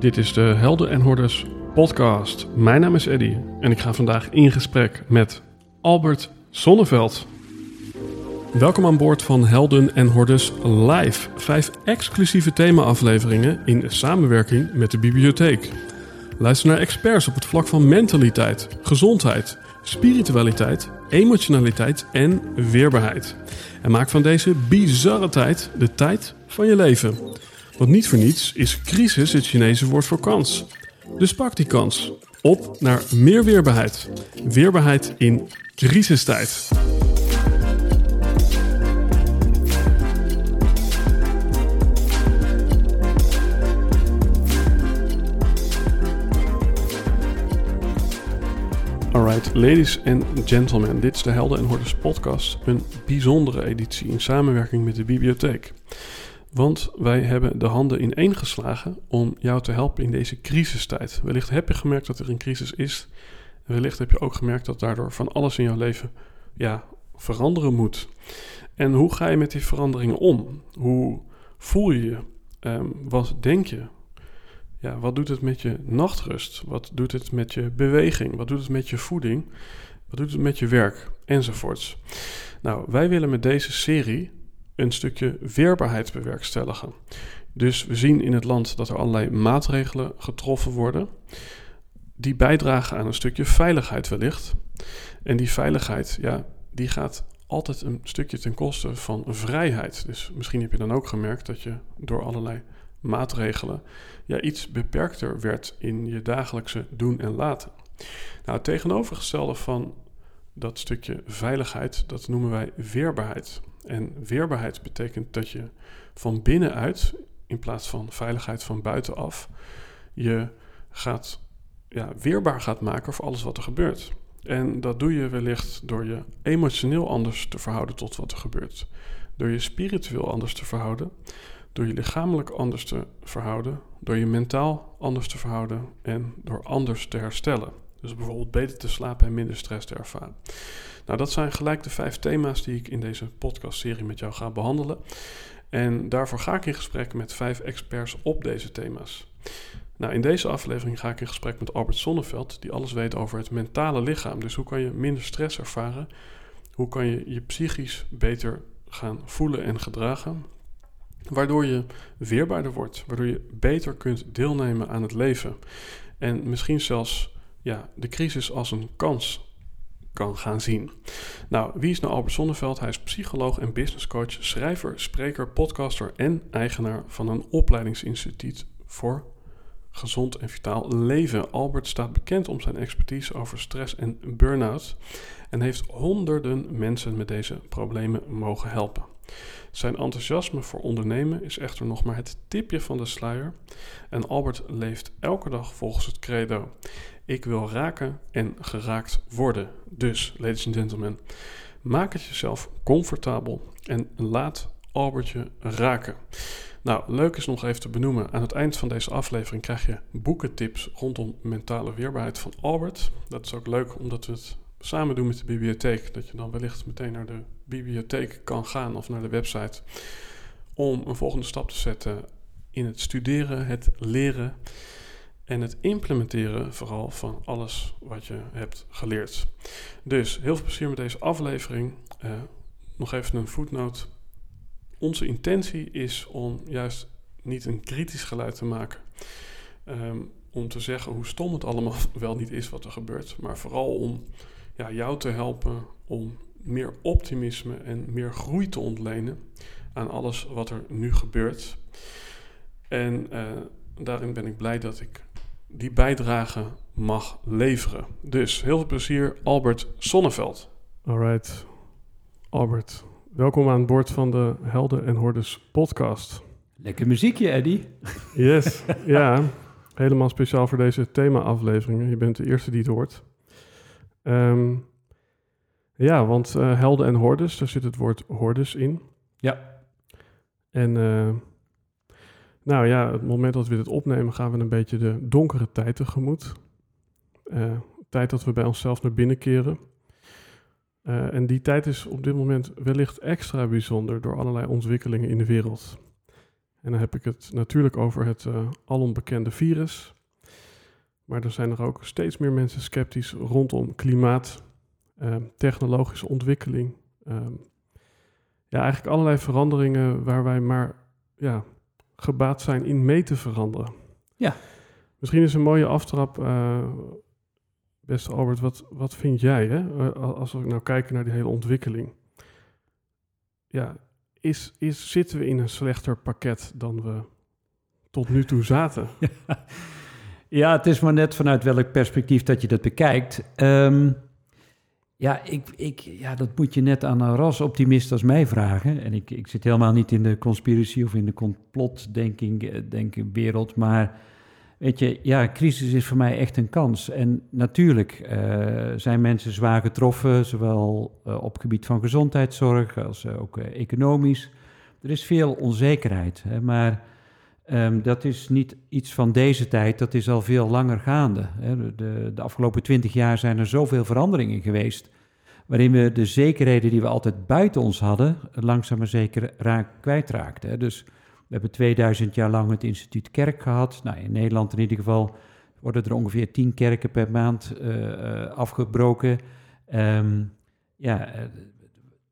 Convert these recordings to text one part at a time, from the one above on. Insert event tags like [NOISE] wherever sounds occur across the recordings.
Dit is de Helden en Hordes podcast. Mijn naam is Eddy en ik ga vandaag in gesprek met Albert Sonneveld. Welkom aan boord van Helden en Hordes Live. Vijf exclusieve thema-afleveringen in samenwerking met de bibliotheek. Luister naar experts op het vlak van mentaliteit, gezondheid, spiritualiteit, emotionaliteit en weerbaarheid. En maak van deze bizarre tijd de tijd van je leven. Want niet voor niets is crisis het Chinese woord voor kans. Dus pak die kans. Op naar meer weerbaarheid. Weerbaarheid in crisistijd. Alright, ladies and gentlemen, dit is de Helden en Hordes podcast. Een bijzondere editie in samenwerking met de bibliotheek. Want wij hebben de handen ineengeslagen om jou te helpen in deze crisistijd. Wellicht heb je gemerkt dat er een crisis is. wellicht heb je ook gemerkt dat daardoor van alles in jouw leven ja, veranderen moet. En hoe ga je met die veranderingen om? Hoe voel je je? Ehm, wat denk je? Ja, wat doet het met je nachtrust? Wat doet het met je beweging? Wat doet het met je voeding? Wat doet het met je werk? Enzovoorts. Nou, wij willen met deze serie een stukje weerbaarheid bewerkstelligen. Dus we zien in het land dat er allerlei maatregelen getroffen worden, die bijdragen aan een stukje veiligheid wellicht. En die veiligheid, ja, die gaat altijd een stukje ten koste van vrijheid. Dus misschien heb je dan ook gemerkt dat je door allerlei maatregelen ja, iets beperkter werd in je dagelijkse doen en laten. Nou, het tegenovergestelde van dat stukje veiligheid, dat noemen wij weerbaarheid. En weerbaarheid betekent dat je van binnenuit, in plaats van veiligheid van buitenaf, je gaat, ja, weerbaar gaat maken voor alles wat er gebeurt. En dat doe je wellicht door je emotioneel anders te verhouden tot wat er gebeurt. Door je spiritueel anders te verhouden. Door je lichamelijk anders te verhouden. Door je mentaal anders te verhouden. En door anders te herstellen. Dus bijvoorbeeld beter te slapen en minder stress te ervaren. Nou, dat zijn gelijk de vijf thema's die ik in deze podcastserie met jou ga behandelen. En daarvoor ga ik in gesprek met vijf experts op deze thema's. Nou, in deze aflevering ga ik in gesprek met Albert Sonneveld, die alles weet over het mentale lichaam. Dus hoe kan je minder stress ervaren? Hoe kan je je psychisch beter gaan voelen en gedragen? Waardoor je weerbaarder wordt, waardoor je beter kunt deelnemen aan het leven. En misschien zelfs ja, de crisis als een kans kan gaan zien. Nou, wie is nou Albert Sonneveld? Hij is psycholoog en businesscoach, schrijver, spreker, podcaster en eigenaar van een opleidingsinstituut voor gezond en vitaal leven. Albert staat bekend om zijn expertise over stress en burn-out en heeft honderden mensen met deze problemen mogen helpen. Zijn enthousiasme voor ondernemen is echter nog maar het tipje van de sluier en Albert leeft elke dag volgens het credo: ik wil raken en geraakt worden. Dus, ladies and gentlemen, maak het jezelf comfortabel en laat Albert je raken. Nou, leuk is nog even te benoemen. Aan het eind van deze aflevering krijg je boekentips rondom mentale weerbaarheid van Albert. Dat is ook leuk omdat we het samen doen met de bibliotheek. Dat je dan wellicht meteen naar de bibliotheek kan gaan of naar de website. Om een volgende stap te zetten in het studeren, het leren en het implementeren vooral van alles wat je hebt geleerd. Dus heel veel plezier met deze aflevering. Uh, nog even een voetnoot. Onze intentie is om juist niet een kritisch geluid te maken. Um, om te zeggen hoe stom het allemaal [LAUGHS] wel niet is wat er gebeurt. Maar vooral om ja, jou te helpen om meer optimisme en meer groei te ontlenen aan alles wat er nu gebeurt. En uh, daarin ben ik blij dat ik die bijdrage mag leveren. Dus heel veel plezier, Albert Sonneveld. Alright, Albert. Welkom aan boord van de Helden en Hordes podcast. Lekker muziekje, Eddy. Yes, [LAUGHS] ja. Helemaal speciaal voor deze thema-afleveringen. Je bent de eerste die het hoort. Um, ja, want uh, Helden en Hordes, daar zit het woord hordes in. Ja. En uh, nou ja, het moment dat we dit opnemen, gaan we een beetje de donkere tijd tegemoet. Uh, tijd dat we bij onszelf naar binnen keren. Uh, en die tijd is op dit moment wellicht extra bijzonder door allerlei ontwikkelingen in de wereld. En dan heb ik het natuurlijk over het uh, alombekende virus. Maar er zijn er ook steeds meer mensen sceptisch rondom klimaat, uh, technologische ontwikkeling. Uh, ja, eigenlijk allerlei veranderingen waar wij maar ja, gebaat zijn in mee te veranderen. Ja. Misschien is een mooie aftrap, uh, beste Albert, wat, wat vind jij hè? als we nou kijken naar die hele ontwikkeling? Ja, is, is, zitten we in een slechter pakket dan we tot nu toe zaten? [LAUGHS] Ja, het is maar net vanuit welk perspectief dat je dat bekijkt. Um, ja, ik, ik, ja, dat moet je net aan een rasoptimist als mij vragen. En ik, ik zit helemaal niet in de conspiracy of in de complotdenking eh, wereld. Maar weet je, ja, crisis is voor mij echt een kans. En natuurlijk uh, zijn mensen zwaar getroffen, zowel uh, op gebied van gezondheidszorg als ook economisch. Er is veel onzekerheid, hè, maar um, dat is niet iets van deze tijd, dat is al veel langer gaande. De, de afgelopen twintig jaar zijn er zoveel veranderingen geweest, waarin we de zekerheden die we altijd buiten ons hadden, langzaam maar zeker raak, kwijtraakten. Dus we hebben 2000 jaar lang het instituut kerk gehad. Nou, in Nederland in ieder geval worden er ongeveer 10 kerken per maand uh, afgebroken. Um, ja,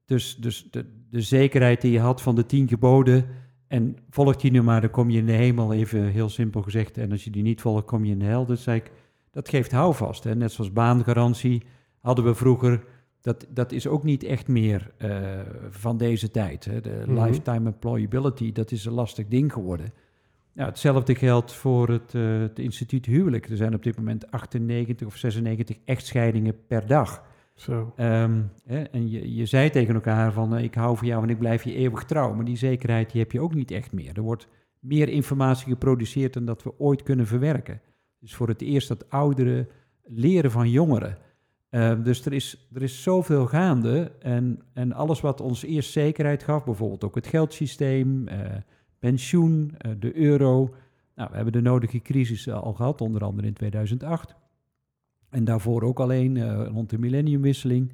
dus, dus de, de, zekerheid die je had van de tien geboden. En volg die nu maar, dan kom je in de hemel, even heel simpel gezegd. En als je die niet volgt, kom je in de hel. Dus ik, dat geeft houvast. Hè. Net zoals baangarantie hadden we vroeger dat, dat is ook niet echt meer uh, van deze tijd. Hè. De mm -hmm. lifetime employability, dat is een lastig ding geworden. Hetzelfde geldt voor het, uh, het, instituut huwelijk. Er zijn op dit moment 98 of 96 echtscheidingen per dag. Zo. Um, hè, en je, je zei tegen elkaar van uh, ik hou van jou en ik blijf je eeuwig trouw. Maar die zekerheid die heb je ook niet echt meer. Er wordt meer informatie geproduceerd dan dat we ooit kunnen verwerken. Dus voor het eerst dat ouderen leren van jongeren. Uh, dus er is, er is zoveel gaande en, en alles wat ons eerst zekerheid gaf, bijvoorbeeld ook het geldsysteem, uh, pensioen, uh, de euro. Nou, we hebben de nodige crisis al gehad, onder andere in 2008. En daarvoor ook alleen rond de millenniumwisseling.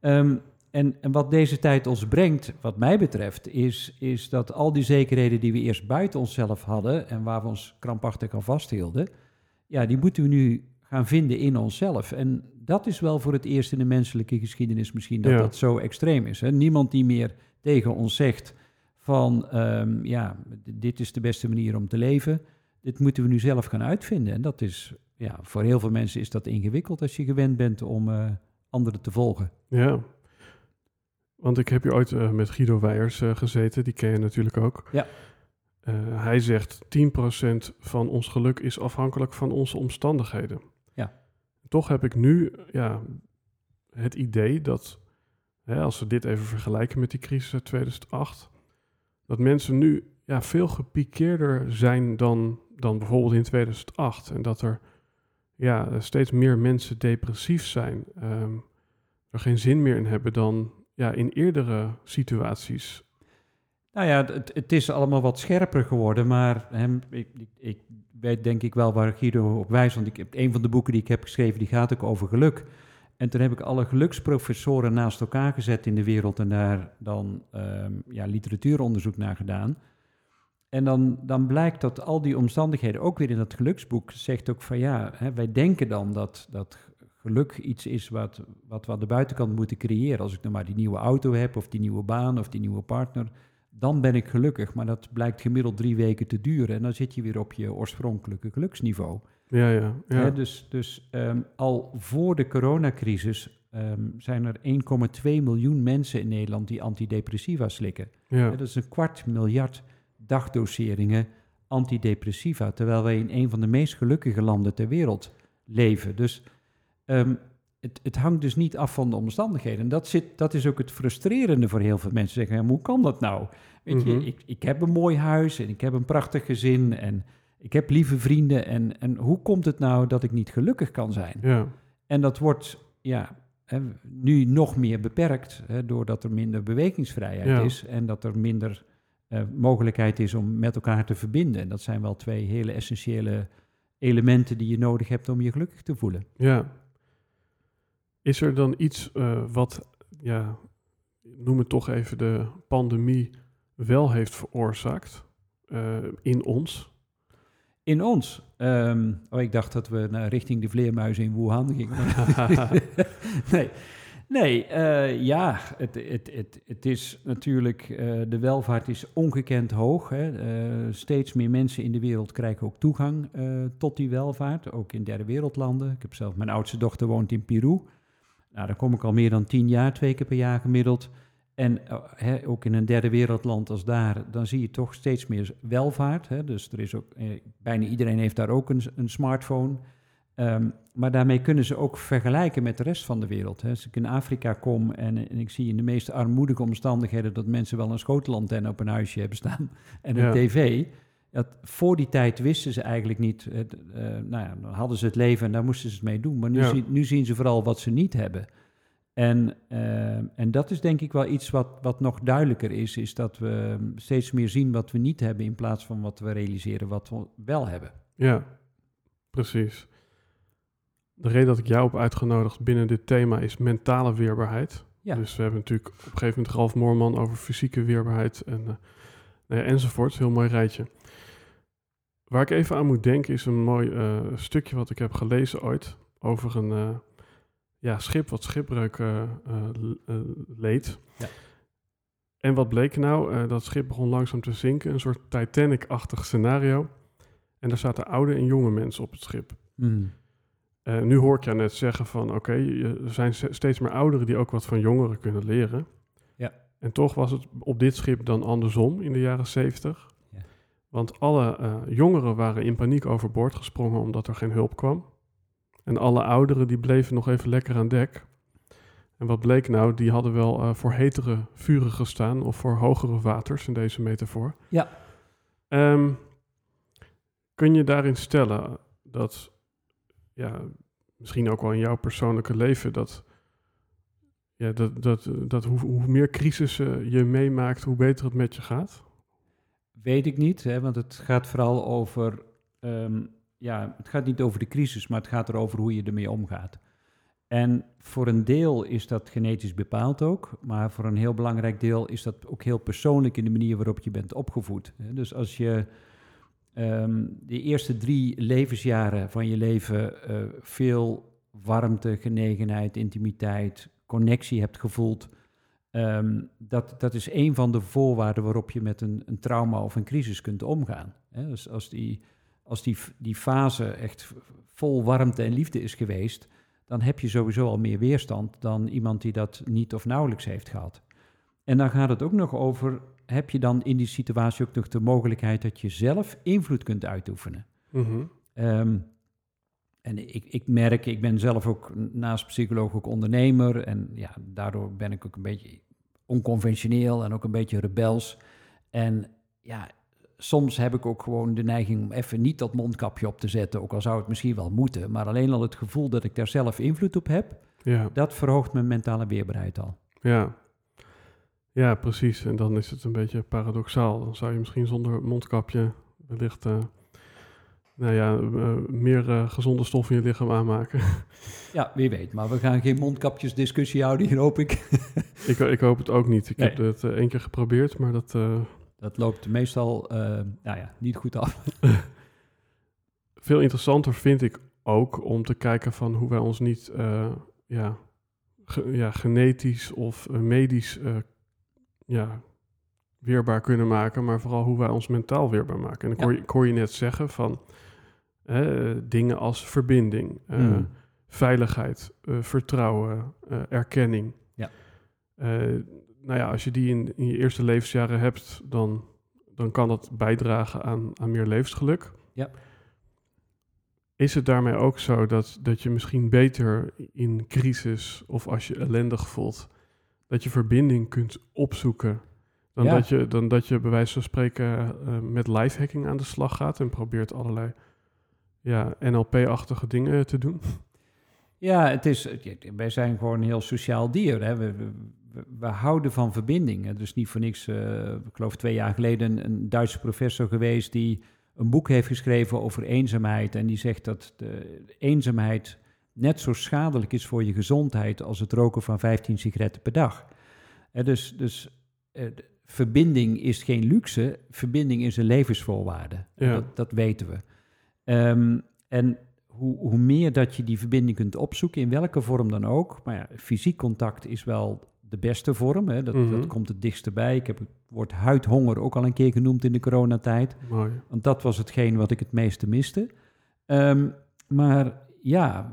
Um, en, en wat deze tijd ons brengt, wat mij betreft, is, is dat al die zekerheden die we eerst buiten onszelf hadden en waar we ons krampachtig aan vasthielden, ja, die moeten we nu gaan vinden in onszelf. En dat is wel voor het eerst in de menselijke geschiedenis misschien dat ja. dat zo extreem is. Hè? Niemand die meer tegen ons zegt van um, ja, dit is de beste manier om te leven. Dit moeten we nu zelf gaan uitvinden. En dat is, ja, voor heel veel mensen is dat ingewikkeld als je gewend bent om uh, anderen te volgen. Ja, want ik heb hier ooit uh, met Guido Weijers uh, gezeten, die ken je natuurlijk ook. Ja. hij zegt 10% van ons geluk is afhankelijk van onze omstandigheden toch heb ik nu ja, het idee dat, hè, als we dit even vergelijken met die crisis uit 2008, dat mensen nu ja, veel gepikeerder zijn dan, dan bijvoorbeeld in 2008. En dat er ja, steeds meer mensen depressief zijn, um, er geen zin meer in hebben dan ja, in eerdere situaties. Nou ja, het, het is allemaal wat scherper geworden, maar ik, ik, weet denk ik wel waar Guido op wijst. Want ik heb een van de boeken die ik heb geschreven, die gaat ook over geluk. En toen heb ik alle geluksprofessoren naast elkaar gezet in de wereld en daar dan um, ja, literatuuronderzoek naar gedaan. En dan, dan blijkt dat al die omstandigheden, ook weer in dat geluksboek, zegt ook van ja, hè, wij denken dan dat, dat geluk iets is wat, wat we aan de buitenkant moeten creëren. Als ik dan maar die nieuwe auto heb, of die nieuwe baan, of die nieuwe partner, dan ben ik gelukkig. Maar dat blijkt gemiddeld drie weken te duren. En dan zit je weer op je oorspronkelijke geluksniveau. Ja, ja. ja. Hè, dus dus um, al voor de coronacrisis um, zijn er 1,2 miljoen mensen in Nederland die antidepressiva slikken. Ja. dat is een kwart miljard dagdoseringen antidepressiva. Terwijl wij in een van de meest gelukkige landen ter wereld leven. Dus um, het, het, hangt dus niet af van de omstandigheden. En dat, zit, dat is ook het frustrerende voor heel veel mensen. Zeggen, ja, hoe kan dat nou? Weet mm -hmm. je, mhm. ik, ik heb een mooi huis en ik heb een prachtig gezin en ik heb lieve vrienden. En, en hoe komt het nou dat ik niet gelukkig kan zijn? Ja. En dat wordt ja, hè, nu nog meer beperkt, hè, doordat er minder bewegingsvrijheid Ja. is en dat er minder uh, mogelijkheid is om met elkaar te verbinden. En dat zijn wel twee hele essentiële elementen die je nodig hebt om je gelukkig te voelen. Ja. Is er dan iets uh, wat, ja, noem het toch even de pandemie wel heeft veroorzaakt? eh, in ons? In ons? Ehm, oh, ik dacht dat we naar richting de vleermuizen in Wuhan gingen. [LAUGHS] [LAUGHS] nee, nee eh, ja, het, het, het, het is natuurlijk, uh, de welvaart is ongekend hoog. Hè. steeds meer mensen in de wereld krijgen ook toegang tot die welvaart, ook in derde wereldlanden. Ik heb zelf, mijn oudste dochter woont in Peru. Nou, daar kom ik al meer dan tien jaar, twee keer per jaar gemiddeld. En ook in een derde wereldland als daar, dan zie je toch steeds meer welvaart. Hè? Dus er is ook, eh, bijna iedereen heeft daar ook een, een smartphone. Um, maar daarmee kunnen ze ook vergelijken met de rest van de wereld. Hè. Als ik in Afrika kom en, en, ik zie in de meest armoedige omstandigheden dat mensen wel een schotelantenne op een huisje hebben staan [LAUGHS] en een tv. Dat, voor die tijd wisten ze eigenlijk niet. Het, uh, nou ja, dan hadden ze het leven en daar moesten ze het mee doen. Maar nu, zien, nu zien ze vooral wat ze niet hebben. En, uh, en dat is denk ik wel iets wat, wat nog duidelijker is, is dat we steeds meer zien wat we niet hebben in plaats van wat we realiseren wat we wel hebben. Ja, precies. De reden dat ik jou heb uitgenodigd binnen dit thema is mentale weerbaarheid. Ja. Dus we hebben natuurlijk op een gegeven moment Ralf Moorman over fysieke weerbaarheid en, uh, nou ja, enzovoort. Heel mooi rijtje. Waar ik even aan moet denken is een mooi uh, stukje wat ik heb gelezen ooit over een ja, schip wat schipbreuk leed. Ja. En wat bleek nou? dat schip begon langzaam te zinken, een soort Titanic-achtig scenario. En daar zaten oude en jonge mensen op het schip. Mm. Nu hoor ik jou net zeggen van, oké, er zijn steeds meer ouderen die ook wat van jongeren kunnen leren. Ja. En toch was het op dit schip dan andersom in de jaren zeventig. Ja. Want alle uh, jongeren waren in paniek overboord gesprongen omdat er geen hulp kwam. En alle ouderen die bleven nog even lekker aan dek. En wat bleek nou? Die hadden wel uh, voor hetere vuren gestaan of voor hogere waters in deze metafoor. Ja. Um, kun je daarin stellen dat, ja, misschien ook wel in jouw persoonlijke leven, dat, ja, dat, dat, dat hoe, hoe meer crisissen je meemaakt, hoe beter het met je gaat? Weet ik niet, hè, want het gaat vooral over um, ja, het gaat niet over de crisis, maar het gaat erover hoe je ermee omgaat. En voor een deel is dat genetisch bepaald ook, maar voor een heel belangrijk deel is dat ook heel persoonlijk in de manier waarop je bent opgevoed. Dus als je um, de eerste drie levensjaren van je leven uh, veel warmte, genegenheid, intimiteit, connectie hebt gevoeld, um, dat, dat is een van de voorwaarden waarop je met een, een trauma of een crisis kunt omgaan. Dus als die als die, die fase echt vol warmte en liefde is geweest, dan heb je sowieso al meer weerstand dan iemand die dat niet of nauwelijks heeft gehad. En dan gaat het ook nog over, heb je dan in die situatie ook nog de mogelijkheid dat je zelf invloed kunt uitoefenen? Mhm. Ehm, en ik, ik merk, ik ben zelf ook naast psycholoog ook ondernemer en ja, daardoor ben ik ook een beetje onconventioneel en ook een beetje rebels. En ja, soms heb ik ook gewoon de neiging om even niet dat mondkapje op te zetten, ook al zou het misschien wel moeten. Maar alleen al het gevoel dat ik daar zelf invloed op heb, ja. dat verhoogt mijn mentale weerbaarheid al. Ja. Ja, precies. En dan is het een beetje paradoxaal. Dan zou je misschien zonder mondkapje wellicht uh, nou ja, uh, meer uh, gezonde stof in je lichaam aanmaken. [LAUGHS] Ja, wie weet. Maar we gaan geen mondkapjesdiscussie houden hier, hoop ik. [LAUGHS] ik, ik hoop het ook niet. Ik heb het één keer geprobeerd, maar dat dat loopt meestal nou ja, niet goed af. [LAUGHS] Veel interessanter vind ik ook om te kijken van hoe wij ons niet ja, ja, genetisch of medisch ja, weerbaar kunnen maken, maar vooral hoe wij ons mentaal weerbaar maken. En ik, hoor, ik hoor je net zeggen van dingen als verbinding, mm. veiligheid, vertrouwen, erkenning. Ja nou ja, als je die in, in je eerste levensjaren hebt, dan, dan kan dat bijdragen aan, aan meer levensgeluk. Ja. Is het daarmee ook zo dat, dat je misschien beter in crisis of als je ellendig voelt, dat je verbinding kunt opzoeken dan, dat, je, dan dat je bij wijze van spreken uh, met lifehacking aan de slag gaat en probeert allerlei ja, NLP-achtige dingen te doen? Ja, het is, wij zijn gewoon een heel sociaal dier. Hè? We, we, houden van verbinding. Dus niet voor niks, uh, ik geloof twee jaar geleden, een, Duitse professor geweest die een boek heeft geschreven over eenzaamheid. En die zegt dat de eenzaamheid net zo schadelijk is voor je gezondheid als het roken van 15 sigaretten per dag. dus dus uh, verbinding is geen luxe, verbinding is een levensvoorwaarde. Ja. Dat, dat weten we. Ehm, en hoe, hoe meer dat je die verbinding kunt opzoeken, in welke vorm dan ook. Maar ja, fysiek contact is wel de beste vorm. Hè? Dat, Mhm. dat komt het dichtst bij. Ik heb het woord huidhonger ook al een keer genoemd in de coronatijd. Mooi. Want dat was hetgeen wat ik het meeste miste. Ehm, maar ja,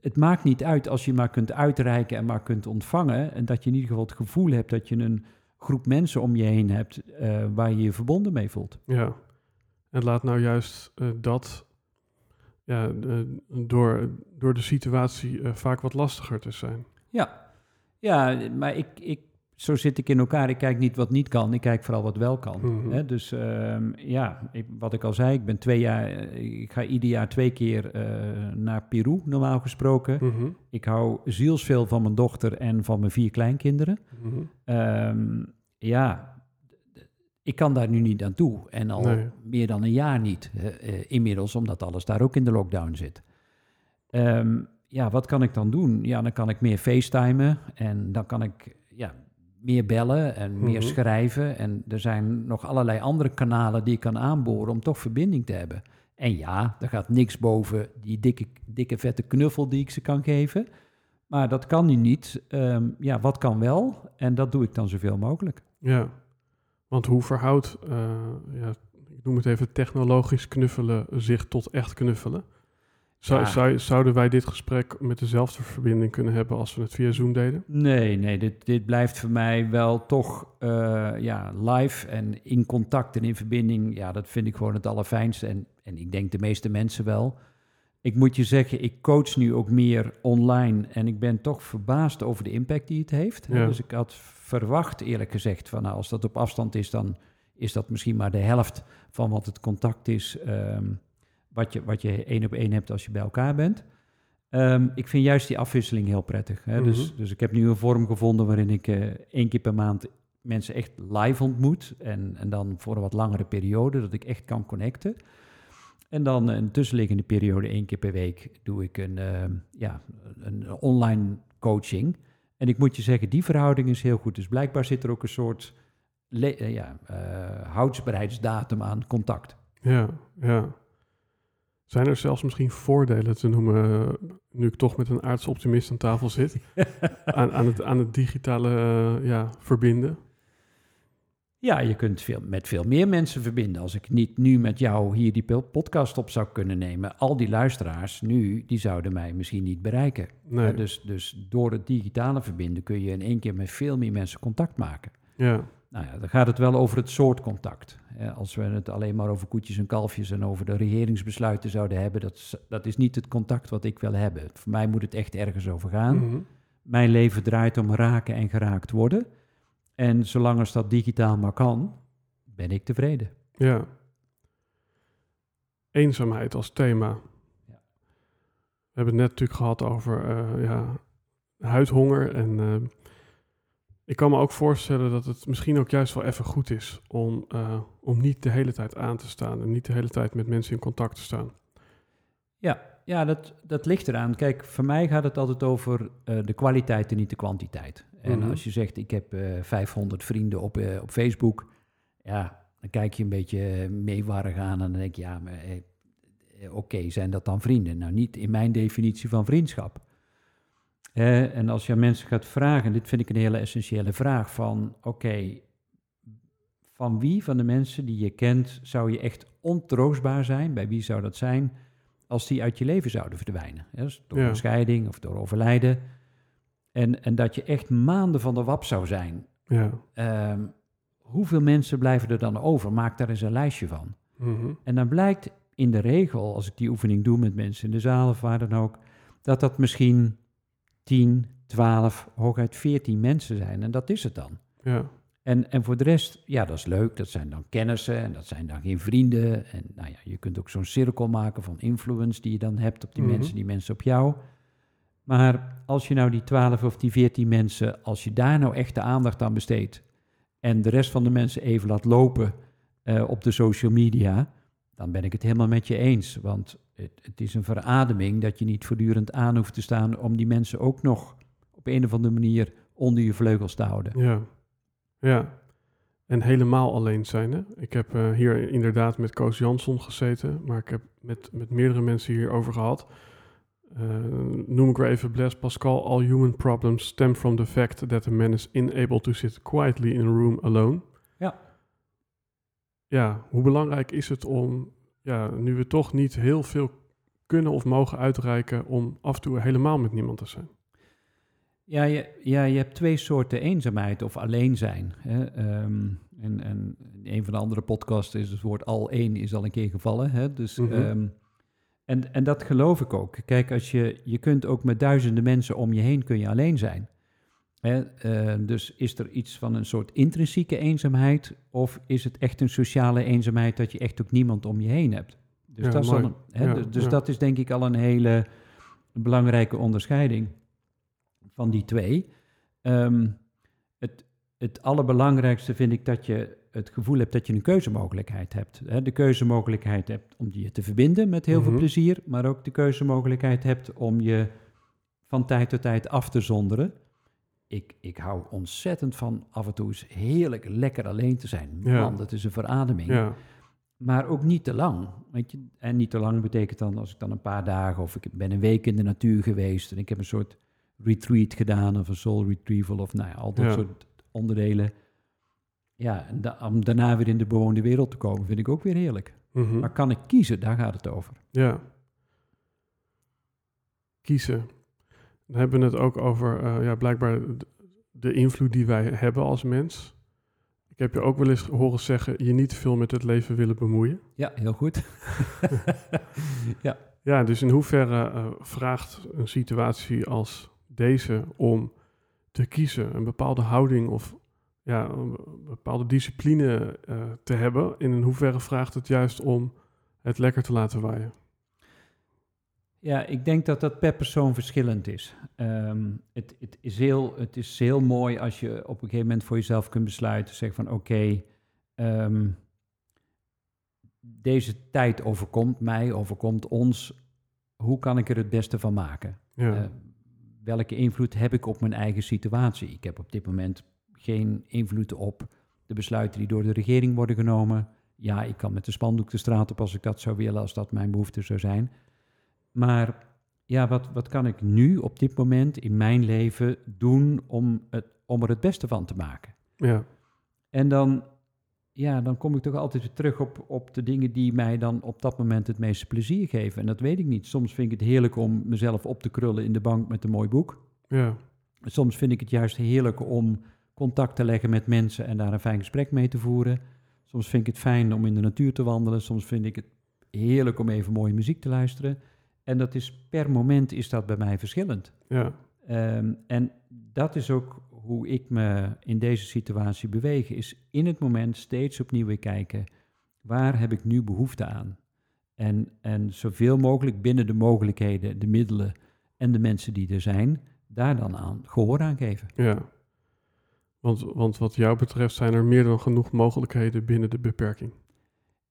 het, maakt niet uit als je maar kunt uitreiken en maar kunt ontvangen. En dat je in ieder geval het gevoel hebt dat je een groep mensen om je heen hebt eh, waar je je verbonden mee voelt. Ja. En laat nou juist eh, dat ja, door, door de situatie eh, vaak wat lastiger te zijn. Ja, ja maar ik, ik, zo zit ik in elkaar. Ik kijk niet wat niet kan, ik kijk vooral wat wel kan. Mhm. Hè? Dus ehm, ja, ik, wat ik al zei, ik ben twee jaar, eh, ik ga ieder jaar twee keer eh, naar Peru, normaal gesproken. Mhm. Ik hou zielsveel van mijn dochter en van mijn vier kleinkinderen. Mhm. Ehm, ja, ik kan daar nu niet aan toe. En al Nee. meer dan een jaar niet. eh, inmiddels, omdat alles daar ook in de lockdown zit. Ehm, ja, wat kan ik dan doen? Ja, dan kan ik meer facetimen. En dan kan ik ja, meer bellen en meer Mhm. schrijven. En er zijn nog allerlei andere kanalen die ik kan aanboren om toch verbinding te hebben. En ja, er gaat niks boven die dikke, dikke vette knuffel die ik ze kan geven. Maar dat kan nu niet. Ehm, ja, wat kan wel? En dat doe ik dan zoveel mogelijk. Ja, want hoe verhoudt, eh, ja, ik noem het even technologisch knuffelen, zich tot echt knuffelen? Zou, zou, zouden wij dit gesprek met dezelfde verbinding kunnen hebben als we het via Zoom deden? Nee, nee, dit, dit blijft voor mij wel toch eh, ja, live en in contact en in verbinding. Ja, dat vind ik gewoon het allerfijnste. En, en ik denk de meeste mensen wel. Ik moet je zeggen, ik coach nu ook meer online en ik ben toch verbaasd over de impact die het heeft. Ja. Dus ik had verwacht, eerlijk gezegd, van nou, als dat op afstand is, dan is dat misschien maar de helft van wat het contact is, ehm, wat, je, wat je één op één hebt als je bij elkaar bent. Ehm, ik vind juist die afwisseling heel prettig. Hè? dus, Mhm. dus ik heb nu een vorm gevonden waarin ik eh, één keer per maand mensen echt live ontmoet. En, en dan voor een wat langere periode, dat ik echt kan connecten. En dan een tussenliggende periode, één keer per week, doe ik een, ehm, ja, een online coaching. En ik moet je zeggen, die verhouding is heel goed. Dus blijkbaar zit er ook een soort eh, ja, houdbaarheidsdatum aan contact. Ja, ja. Zijn er zelfs misschien voordelen te noemen, eh, nu ik toch met een aardsoptimist aan tafel zit, [LAUGHS] aan, aan, het, aan het digitale eh, ja, verbinden? Ja, je kunt veel, met veel meer mensen verbinden. Als ik niet nu met jou hier die po- podcast op zou kunnen nemen, al die luisteraars nu, die zouden mij misschien niet bereiken. Nee, Ja, dus, dus door het digitale verbinden kun je in één keer met veel meer mensen contact maken. ja, Nou ja, dan gaat het wel over het soort contact. Als we het alleen maar over koetjes en kalfjes en over de regeringsbesluiten zouden hebben, dat, is- dat is niet het contact wat ik wil hebben. Voor mij moet het echt ergens over gaan. Mhm. Mijn leven draait om raken en geraakt worden. En zolang als dat digitaal maar kan, ben ik tevreden. ja. Eenzaamheid als thema. Ja. We hebben het net natuurlijk gehad over eh, ja, huidhonger. En eh, ik kan me ook voorstellen dat het misschien ook juist wel even goed is om, eh, om niet de hele tijd aan te staan en niet de hele tijd met mensen in contact te staan. Ja, ja dat, dat ligt eraan. Kijk, voor mij gaat het altijd over eh, de kwaliteit en niet de kwantiteit. En Mhm. als je zegt, ik heb eh 500 vrienden op, op Facebook, ja, dan kijk je een beetje meewarig aan en dan denk je, ja, maar oké, zijn dat dan vrienden? Nou, niet in mijn definitie van vriendschap. Eh, en als je aan mensen gaat vragen, dit vind ik een hele essentiële vraag, van oké, van wie van de mensen die je kent zou je echt ontroostbaar zijn? Bij wie zou dat zijn als die uit je leven zouden verdwijnen? Hè, dus door Ja. een scheiding of door overlijden. En, en dat je echt maanden van de wap zou zijn. Ja. Ehm, hoeveel mensen blijven er dan over? Maak daar eens een lijstje van. Mhm. En dan blijkt in de regel, als ik die oefening doe met mensen in de zaal of waar dan ook, dat dat misschien 10, 12, hooguit 14 mensen zijn. En dat is het dan. Ja. En, en voor de rest, ja, dat is leuk. Dat zijn dan kennissen en dat zijn dan geen vrienden. En nou ja, je kunt ook zo'n cirkel maken van influence die je dan hebt op die Mhm. mensen, die mensen op jou. Maar als je nou die 12 of die 14 mensen, als je daar nou echt de aandacht aan besteedt en de rest van de mensen even laat lopen eh, op de social media, dan ben ik het helemaal met je eens. Want het, het is een verademing dat je niet voortdurend aan hoeft te staan om die mensen ook nog op een of andere manier onder je vleugels te houden. Ja. Ja. En helemaal alleen zijn. Hè? Ik heb eh, hier inderdaad met Koos Jansson gezeten, maar ik heb met, met meerdere mensen hierover gehad. Uh, noem ik weer even Blaise Pascal. All human problems stem from the fact that a man is unable to sit quietly in a room alone. Ja. Ja, hoe belangrijk is het om, ja, nu we toch niet heel veel kunnen of mogen uitreiken, om af en toe helemaal met niemand te zijn? Ja, je, ja, je hebt twee soorten eenzaamheid of alleen zijn. Hè? Ehm, en, en een van de andere podcasts is het woord al één is al een keer gevallen. Hè? Dus, Mhm. ehm, en, en dat geloof ik ook. Kijk, als je, je kunt ook met duizenden mensen om je heen kun je alleen zijn. Eh, dus is er iets van een soort intrinsieke eenzaamheid of is het echt een sociale eenzaamheid dat je echt ook niemand om je heen hebt? Dus, Ja, dat, is een? Ja, dus, dus ja. dat is denk ik al een hele belangrijke onderscheiding van die twee. Ehm, het, het allerbelangrijkste vind ik dat je het gevoel hebt dat je een keuzemogelijkheid hebt. Hè? De keuzemogelijkheid hebt om je te verbinden met heel Mhm. veel plezier, maar ook de keuzemogelijkheid hebt om je van tijd tot tijd af te zonderen. Ik, ik hou ontzettend van af en toe eens heerlijk lekker alleen te zijn. Ja. Man, dat is een verademing. Ja, Maar ook niet te lang. Weet je? En niet te lang betekent dan als ik dan een paar dagen of ik ben een week in de natuur geweest en ik heb een soort retreat gedaan of een soul retrieval of nou ja, al dat Ja. soort onderdelen. Ja, en da- om daarna weer in de bewoonde wereld te komen vind ik ook weer heerlijk. mhm. Maar kan ik kiezen? Daar gaat het over. ja. Kiezen. Dan hebben we het ook over, eh, ja, blijkbaar de invloed die wij hebben als mens. Ik heb je ook wel eens horen zeggen, je niet te veel met het leven willen bemoeien. Ja, heel goed. [LAUGHS] ja. Ja, dus in hoeverre eh, vraagt een situatie als deze om te kiezen, een bepaalde houding of ja, een bepaalde discipline eh, te hebben? En in hoeverre vraagt het juist om het lekker te laten waaien? Ja, ik denk dat dat per persoon verschillend is. Ehm, het, het, is heel, het is heel mooi als je op een gegeven moment voor jezelf kunt besluiten, zeg van oké, ehm, deze tijd overkomt mij, overkomt ons. Hoe kan ik er het beste van maken? Ja, Eh, welke invloed heb ik op mijn eigen situatie? Ik heb op dit moment geen invloed op de besluiten die door de regering worden genomen. Ja, ik kan met de spandoek de straat op als ik dat zou willen, als dat mijn behoefte zou zijn. Maar ja, wat, wat kan ik nu op dit moment in mijn leven doen om, het, om er het beste van te maken? ja, En dan, ja, dan kom ik toch altijd weer terug op, op de dingen die mij dan op dat moment het meeste plezier geven. En dat weet ik niet. Soms vind ik het heerlijk om mezelf op te krullen in de bank met een mooi boek. ja, Soms vind ik het juist heerlijk om contact te leggen met mensen en daar een fijn gesprek mee te voeren. Soms vind ik het fijn om in de natuur te wandelen. Soms vind ik het heerlijk om even mooie muziek te luisteren. En dat is per moment is dat bij mij verschillend. ja, Ehm, en dat is ook hoe ik me in deze situatie beweeg, is in het moment steeds opnieuw weer kijken, waar heb ik nu behoefte aan? En, en zoveel mogelijk binnen de mogelijkheden, de middelen en de mensen die er zijn, daar dan aan gehoor aan geven. ja. Want, want wat jou betreft zijn er meer dan genoeg mogelijkheden binnen de beperking.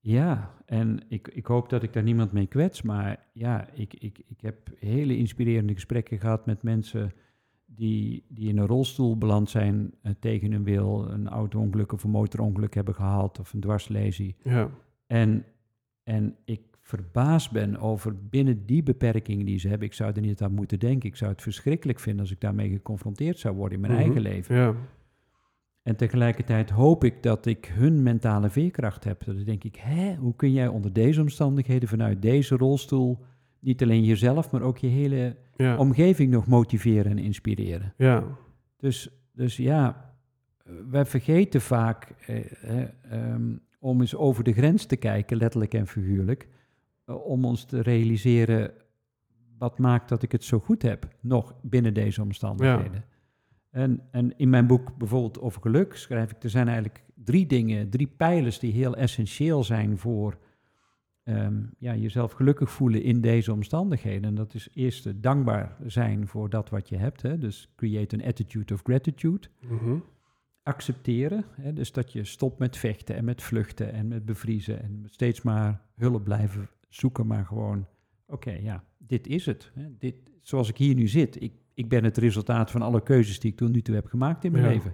Ja, en ik, ik hoop dat ik daar niemand mee kwets, maar ja, ik, ik, ik heb hele inspirerende gesprekken gehad met mensen die, die in een rolstoel beland zijn eh, tegen hun wil, een auto-ongeluk of een motorongeluk hebben gehad of een dwarslesie. Ja, En, en ik verbaasd ben over binnen die beperkingen die ze hebben. Ik zou er niet aan moeten denken. Ik zou het verschrikkelijk vinden als ik daarmee geconfronteerd zou worden in mijn Mhm. eigen leven. ja, En tegelijkertijd hoop ik dat ik hun mentale veerkracht heb. Dan denk ik, hè, hoe kun jij onder deze omstandigheden vanuit deze rolstoel niet alleen jezelf, maar ook je hele ja, omgeving nog motiveren en inspireren? ja, Dus, dus ja, wij vergeten vaak eh, eh, ehm, om eens over de grens te kijken, letterlijk en figuurlijk, eh, om ons te realiseren wat maakt dat ik het zo goed heb, nog binnen deze omstandigheden. En, en in mijn boek bijvoorbeeld over geluk schrijf ik, er zijn eigenlijk drie dingen, drie pijlers die heel essentieel zijn voor ehm, ja, jezelf gelukkig voelen in deze omstandigheden. En dat is eerst dankbaar zijn voor dat wat je hebt. Hè? Dus create an attitude of gratitude. mhm, Accepteren, hè? dus dat je stopt met vechten en met vluchten en met bevriezen en steeds maar hulp blijven zoeken, maar gewoon, oké, ja, dit is het. Hè? Dit, zoals ik hier nu zit, ik, ik ben het resultaat van alle keuzes die ik tot nu toe heb gemaakt in mijn Ja. leven.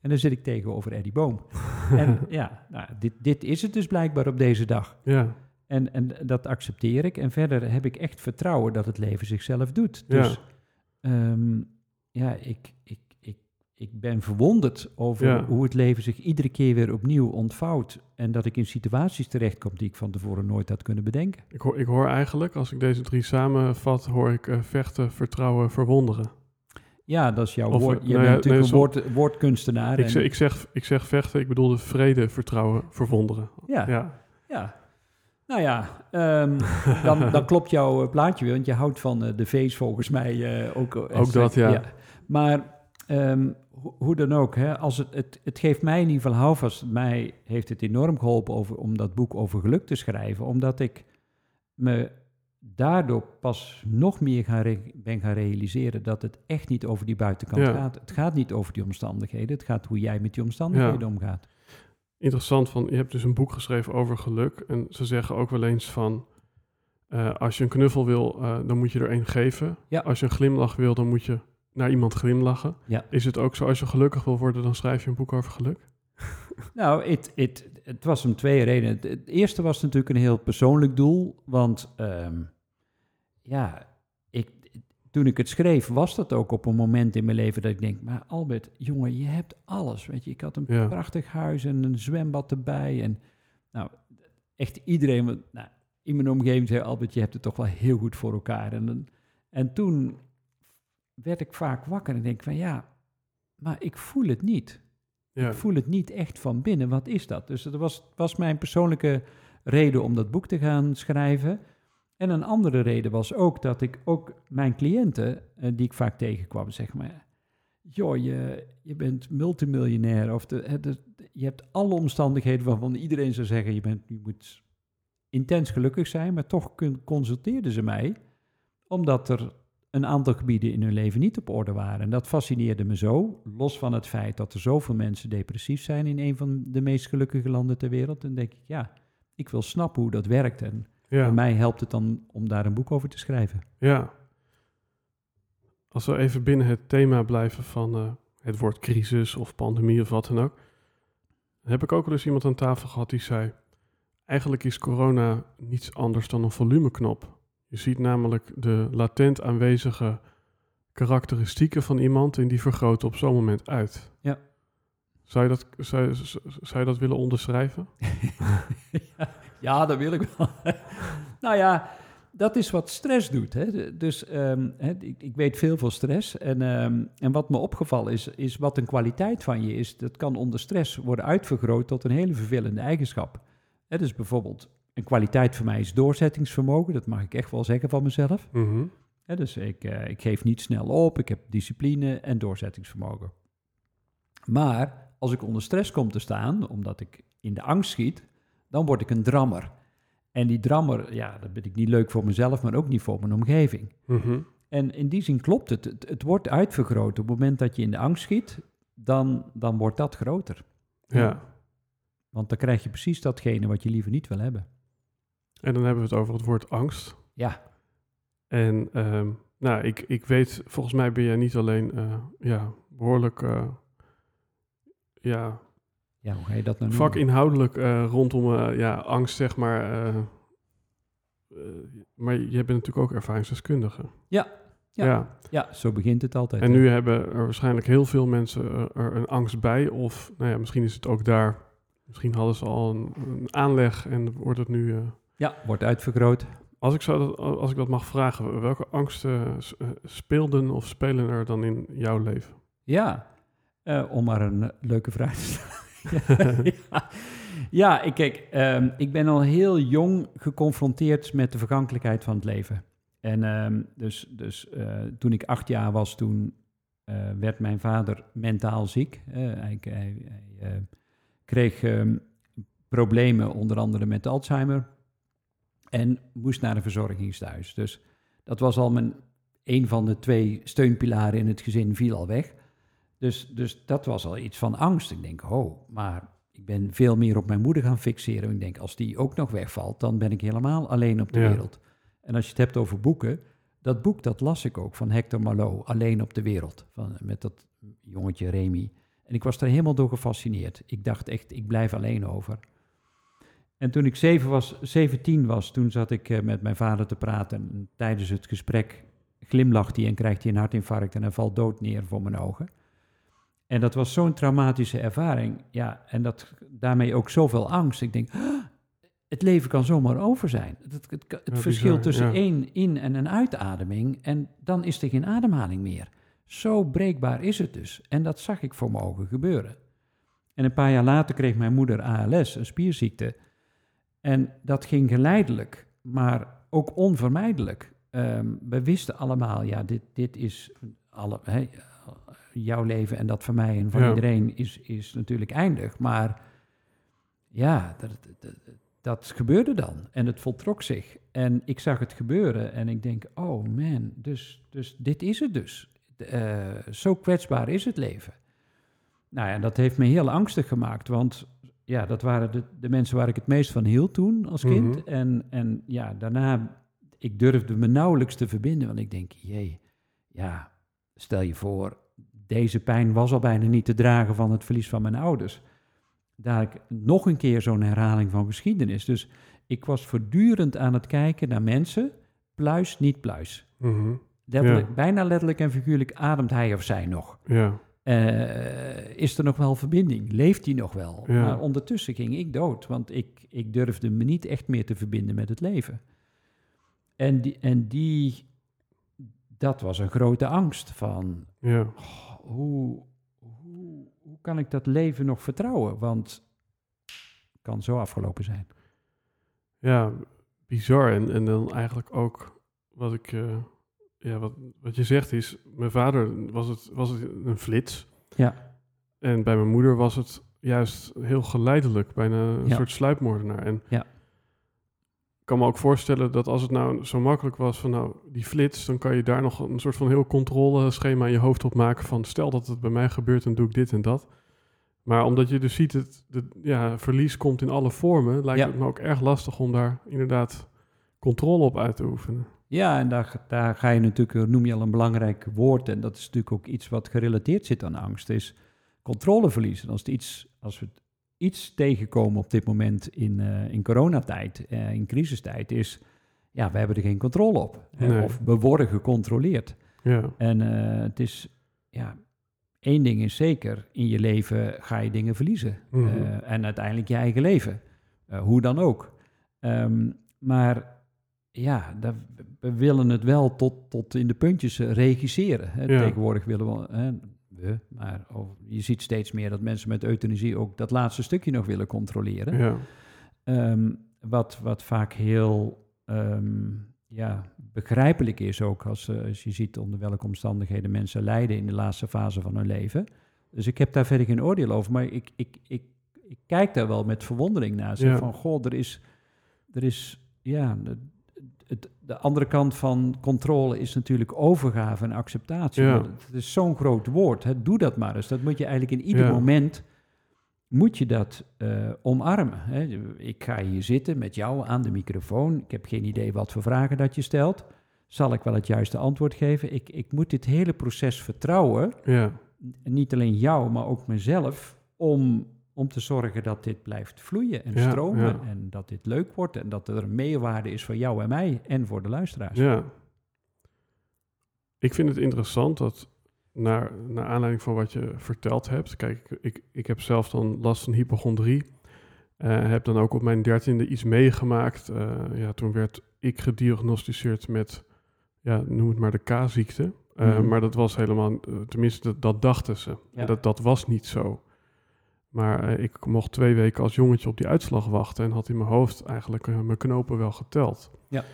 En dan zit ik tegenover Eddie Boom. [LAUGHS] en ja, nou, dit, dit is het dus blijkbaar op deze dag. Ja, En, en dat accepteer ik. En verder heb ik echt vertrouwen dat het leven zichzelf doet. Dus ehm, ja, ik, ik, ik, ben verwonderd over Ja. hoe het leven zich iedere keer weer opnieuw ontvouwt. En dat ik in situaties terechtkom die ik van tevoren nooit had kunnen bedenken. ik hoor, ik hoor eigenlijk, als ik deze drie samenvat, hoor ik eh, vechten, vertrouwen, verwonderen. Ja, dat is jouw Of, woord. eh, Je nou bent ja, natuurlijk nee, een woord, woordkunstenaar. Ik en- zeg, ik, zeg, ik zeg vechten, ik bedoelde vrede, vertrouwen, verwonderen. ja, ja. Ja, Nou ja, ehm, [LAUGHS] dan, dan klopt jouw eh, plaatje weer, want je houdt van de feest volgens mij ook. Ook dat, ja. Maar ehm, ho- hoe dan ook, hè, als het, het, het geeft mij in ieder geval houvast. Mij heeft het enorm geholpen over, om dat boek over geluk te schrijven, omdat ik me daardoor pas nog meer gaan ben gaan realiseren dat het echt niet over die buitenkant Ja. gaat. Het gaat niet over die omstandigheden, het gaat hoe jij met die omstandigheden Ja. omgaat. interessant. Van, je hebt dus een boek geschreven over geluk. En ze zeggen ook wel eens van... eh, als je een knuffel wil, eh, dan moet je er een geven. Ja. Als je een glimlach wil, dan moet je naar iemand glimlachen. Ja. Is het ook zo, als je gelukkig wil worden, dan schrijf je een boek over geluk? [LAUGHS] Nou, het, het, het was om twee redenen. Het, eerste was natuurlijk een heel persoonlijk doel, want ehm, ja, ik, toen ik het schreef, was dat ook op een moment in mijn leven dat ik denk, maar Albert, jongen, je hebt alles, weet je. Ik had een Ja. prachtig huis en een zwembad erbij en nou, echt iedereen, nou, in mijn omgeving zei Albert, je hebt het toch wel heel goed voor elkaar. En, en toen werd ik vaak wakker en denk van ja, maar ik voel het niet. Ja, Ik voel het niet echt van binnen. Wat is dat? Dus dat was, was mijn persoonlijke reden om dat boek te gaan schrijven. En een andere reden was ook dat ik ook mijn cliënten, eh, die ik vaak tegenkwam, zeg maar... Joh, je, je bent multimiljonair. Of de, je hebt alle omstandigheden waarvan iedereen zou zeggen... je, bent, je moet intens gelukkig zijn. Maar toch kun- consulteerden ze mij... omdat er een aantal gebieden in hun leven niet op orde waren. En dat fascineerde me zo, los van het feit dat er zoveel mensen depressief zijn in een van de meest gelukkige landen ter wereld. Dan denk ik, ja, ik wil snappen hoe dat werkt. En ja, voor mij helpt het dan om daar een boek over te schrijven. ja. Als we even binnen het thema blijven van eh, het woord crisis of pandemie of wat dan ook. Heb ik ook wel eens iemand aan tafel gehad die zei... Eigenlijk is corona niets anders dan een volumeknop. Je ziet namelijk de latent aanwezige karakteristieken van iemand... en die vergroten op zo'n moment uit. Ja. Zou je dat, zou, zou je dat willen onderschrijven? [LAUGHS] ja, ja, dat wil ik wel. [LAUGHS] nou ja, dat is wat stress doet. Hè. Dus ehm, hè, ik, ik weet veel van stress. En, ehm, en wat me opgevallen is, is wat een kwaliteit van je is. Dat kan onder stress worden uitvergroot tot een hele vervelende eigenschap. Hè, dus bijvoorbeeld, een kwaliteit voor mij is doorzettingsvermogen. Dat mag ik echt wel zeggen van mezelf. Mhm. Dus ik, eh, ik geef niet snel op, ik heb discipline en doorzettingsvermogen. Maar als ik onder stress kom te staan, omdat ik in de angst schiet, dan word ik een drammer. En die drammer, ja, dat ben ik niet leuk voor mezelf, maar ook niet voor mijn omgeving. Mhm. En in die zin klopt het. Het, het wordt uitvergroot. Op het moment dat je in de angst schiet, dan, dan wordt dat groter. Ja. Want dan krijg je precies datgene wat je liever niet wil hebben. En dan hebben we het over het woord angst. Ja, En ehm, nou, ik, ik weet, volgens mij ben jij niet alleen eh, ja, behoorlijk uh, ja, ja, hoe ga je dat nou vakinhoudelijk uh, rondom ja, angst, zeg maar. Maar jij bent natuurlijk ook ervaringsdeskundige. Ja, ja. ja. Ja, zo begint het altijd. En nu hebben er waarschijnlijk heel veel mensen er een angst bij. Of nou ja, misschien is het ook daar. Misschien hadden ze al een, een aanleg en wordt het nu. Ja, wordt uitvergroot. Als ik, zou dat, als ik dat mag vragen, welke angsten speelden of spelen er dan in jouw leven? Ja, uh, om maar een leuke vraag te stellen. [LAUGHS] [LAUGHS] ja. ja, ik, kijk, um, ik ben al heel jong geconfronteerd met de vergankelijkheid van het leven. En um, dus, dus uh, toen ik acht jaar was, toen werd mijn vader mentaal ziek. hij, hij, hij kreeg um, problemen, onder andere met Alzheimer. En moest naar een verzorgingstehuis. Dus dat was al mijn, een van de twee steunpilaren in het gezin, viel al weg. Dus, dus dat was al iets van angst. Ik denk, oh, maar ik ben veel meer op mijn moeder gaan fixeren. Ik denk, als die ook nog wegvalt, dan ben ik helemaal alleen op de Ja. wereld. En als je het hebt over boeken, dat boek dat las ik ook van Hector Malot, Alleen op de wereld, van, met dat jongetje Remy. En ik was er helemaal door gefascineerd. Ik dacht echt, ik blijf alleen over. En toen ik zeven was, 17 was, toen zat ik eh, met mijn vader te praten. En tijdens het gesprek glimlacht hij en krijgt hij een hartinfarct en hij valt dood neer voor mijn ogen. En dat was zo'n traumatische ervaring. Ja, en dat, daarmee ook zoveel angst. Ik denk, "Ah, het leven kan zomaar over zijn. Het, het, het, het Ja, verschil bizar, tussen ja. één in- en een uitademing. En dan is er geen ademhaling meer. Zo breekbaar is het dus. En dat zag ik voor mijn ogen gebeuren. En een paar jaar later kreeg mijn moeder ALS, een spierziekte. En dat ging geleidelijk, maar ook onvermijdelijk. Ehm, we wisten allemaal, ja, dit, dit is alle, jouw leven en dat van mij en van Ja. iedereen is, is natuurlijk eindig. Maar ja, dat, dat, dat gebeurde dan en het voltrok zich. En ik zag het gebeuren en ik denk, oh man, dus, dus dit is het dus. Eh, zo kwetsbaar is het leven. Nou ja, dat heeft me heel angstig gemaakt, want ja, dat waren de, de mensen waar ik het meest van hield toen als kind. Mhm. en, en ja, daarna, ik durfde me nauwelijks te verbinden, want ik denk, jee, ja, stel je voor, deze pijn was al bijna niet te dragen van het verlies van mijn ouders. Daar ik nog een keer zo'n herhaling van geschiedenis. Dus ik was voortdurend aan het kijken naar mensen, pluis, niet pluis. Mhm. Letterlijk, Ja. Bijna letterlijk en figuurlijk ademt hij of zij nog. Ja, Eh, is er nog wel verbinding? Leeft hij nog wel? Ja. Maar ondertussen ging ik dood, want ik, ik durfde me niet echt meer te verbinden met het leven. En die, en die dat was een grote angst van ja. oh, hoe, hoe, hoe kan ik dat leven nog vertrouwen? Want het kan zo afgelopen zijn. Ja, bizar. En, en dan eigenlijk ook wat ik, eh, ja, wat, wat je zegt is, mijn vader was het, was het een flits. Ja. En bij mijn moeder was het juist heel geleidelijk, bijna een Ja. soort sluipmoordenaar. En Ja. ik kan me ook voorstellen dat als het nou zo makkelijk was van nou, die flits, dan kan je daar nog een soort van heel controleschema in je hoofd op maken van stel dat het bij mij gebeurt, dan doe ik dit en dat. Maar omdat je dus ziet, het de, ja, verlies komt in alle vormen, lijkt Ja. het me ook erg lastig om daar inderdaad controle op uit te oefenen. Ja, en daar, daar ga je natuurlijk, eh, noem je al een belangrijk woord, en dat is natuurlijk ook iets wat gerelateerd zit aan angst, is controleverlies. En als, het iets, als we iets tegenkomen op dit moment in, eh, in coronatijd, eh, in crisistijd, is, ja, we hebben er geen controle op. Hè, Nee. Of we worden gecontroleerd. Ja, En het is, ja, één ding is zeker, in je leven ga je dingen verliezen. Mhm. En uiteindelijk je eigen leven. Hoe dan ook. Ehm, maar ja, we willen het wel tot, tot in de puntjes eh, regisseren. Hè. Ja. Tegenwoordig willen we, hè, we maar je ziet steeds meer dat mensen met euthanasie ook dat laatste stukje nog willen controleren. ja, Ehm, wat, wat vaak heel ehm, ja, begrijpelijk is ook als, eh, als je ziet onder welke omstandigheden mensen lijden in de laatste fase van hun leven. Dus ik heb daar verder geen oordeel over, maar ik, ik, ik, ik kijk daar wel met verwondering naar. Zeg Ja. van, goh, er is, er is ja, de, andere kant van controle is natuurlijk overgave en acceptatie. Ja. Het is zo'n groot woord, hè. doe dat maar eens. Dat moet je eigenlijk in ieder Ja. moment moet je dat eh, omarmen. Hè? Ik ga hier zitten met jou aan de microfoon. Ik heb geen idee wat voor vragen dat je stelt. Zal ik wel het juiste antwoord geven? Ik, ik moet dit hele proces vertrouwen. ja, Niet alleen jou, maar ook mezelf. Om, om te zorgen dat dit blijft vloeien en Ja, stromen. ja. En dat dit leuk wordt. En dat er een meerwaarde is voor jou en mij. En voor de luisteraars. ja. Ik vind het interessant dat naar, naar aanleiding van wat je verteld hebt. Kijk, ik, ik, ik heb zelf dan last van hypochondrie. Eh, heb dan ook op mijn dertiende iets meegemaakt. Eh, ja, toen werd ik gediagnosticeerd met, ja, noem het maar de K-ziekte. Eh, Mhm. Maar dat was helemaal, tenminste, dat, dat dachten ze. Ja. Dat, dat was niet zo. Maar eh, ik mocht twee weken als jongetje op die uitslag wachten en had in mijn hoofd eigenlijk eh, mijn knopen wel geteld. Ja.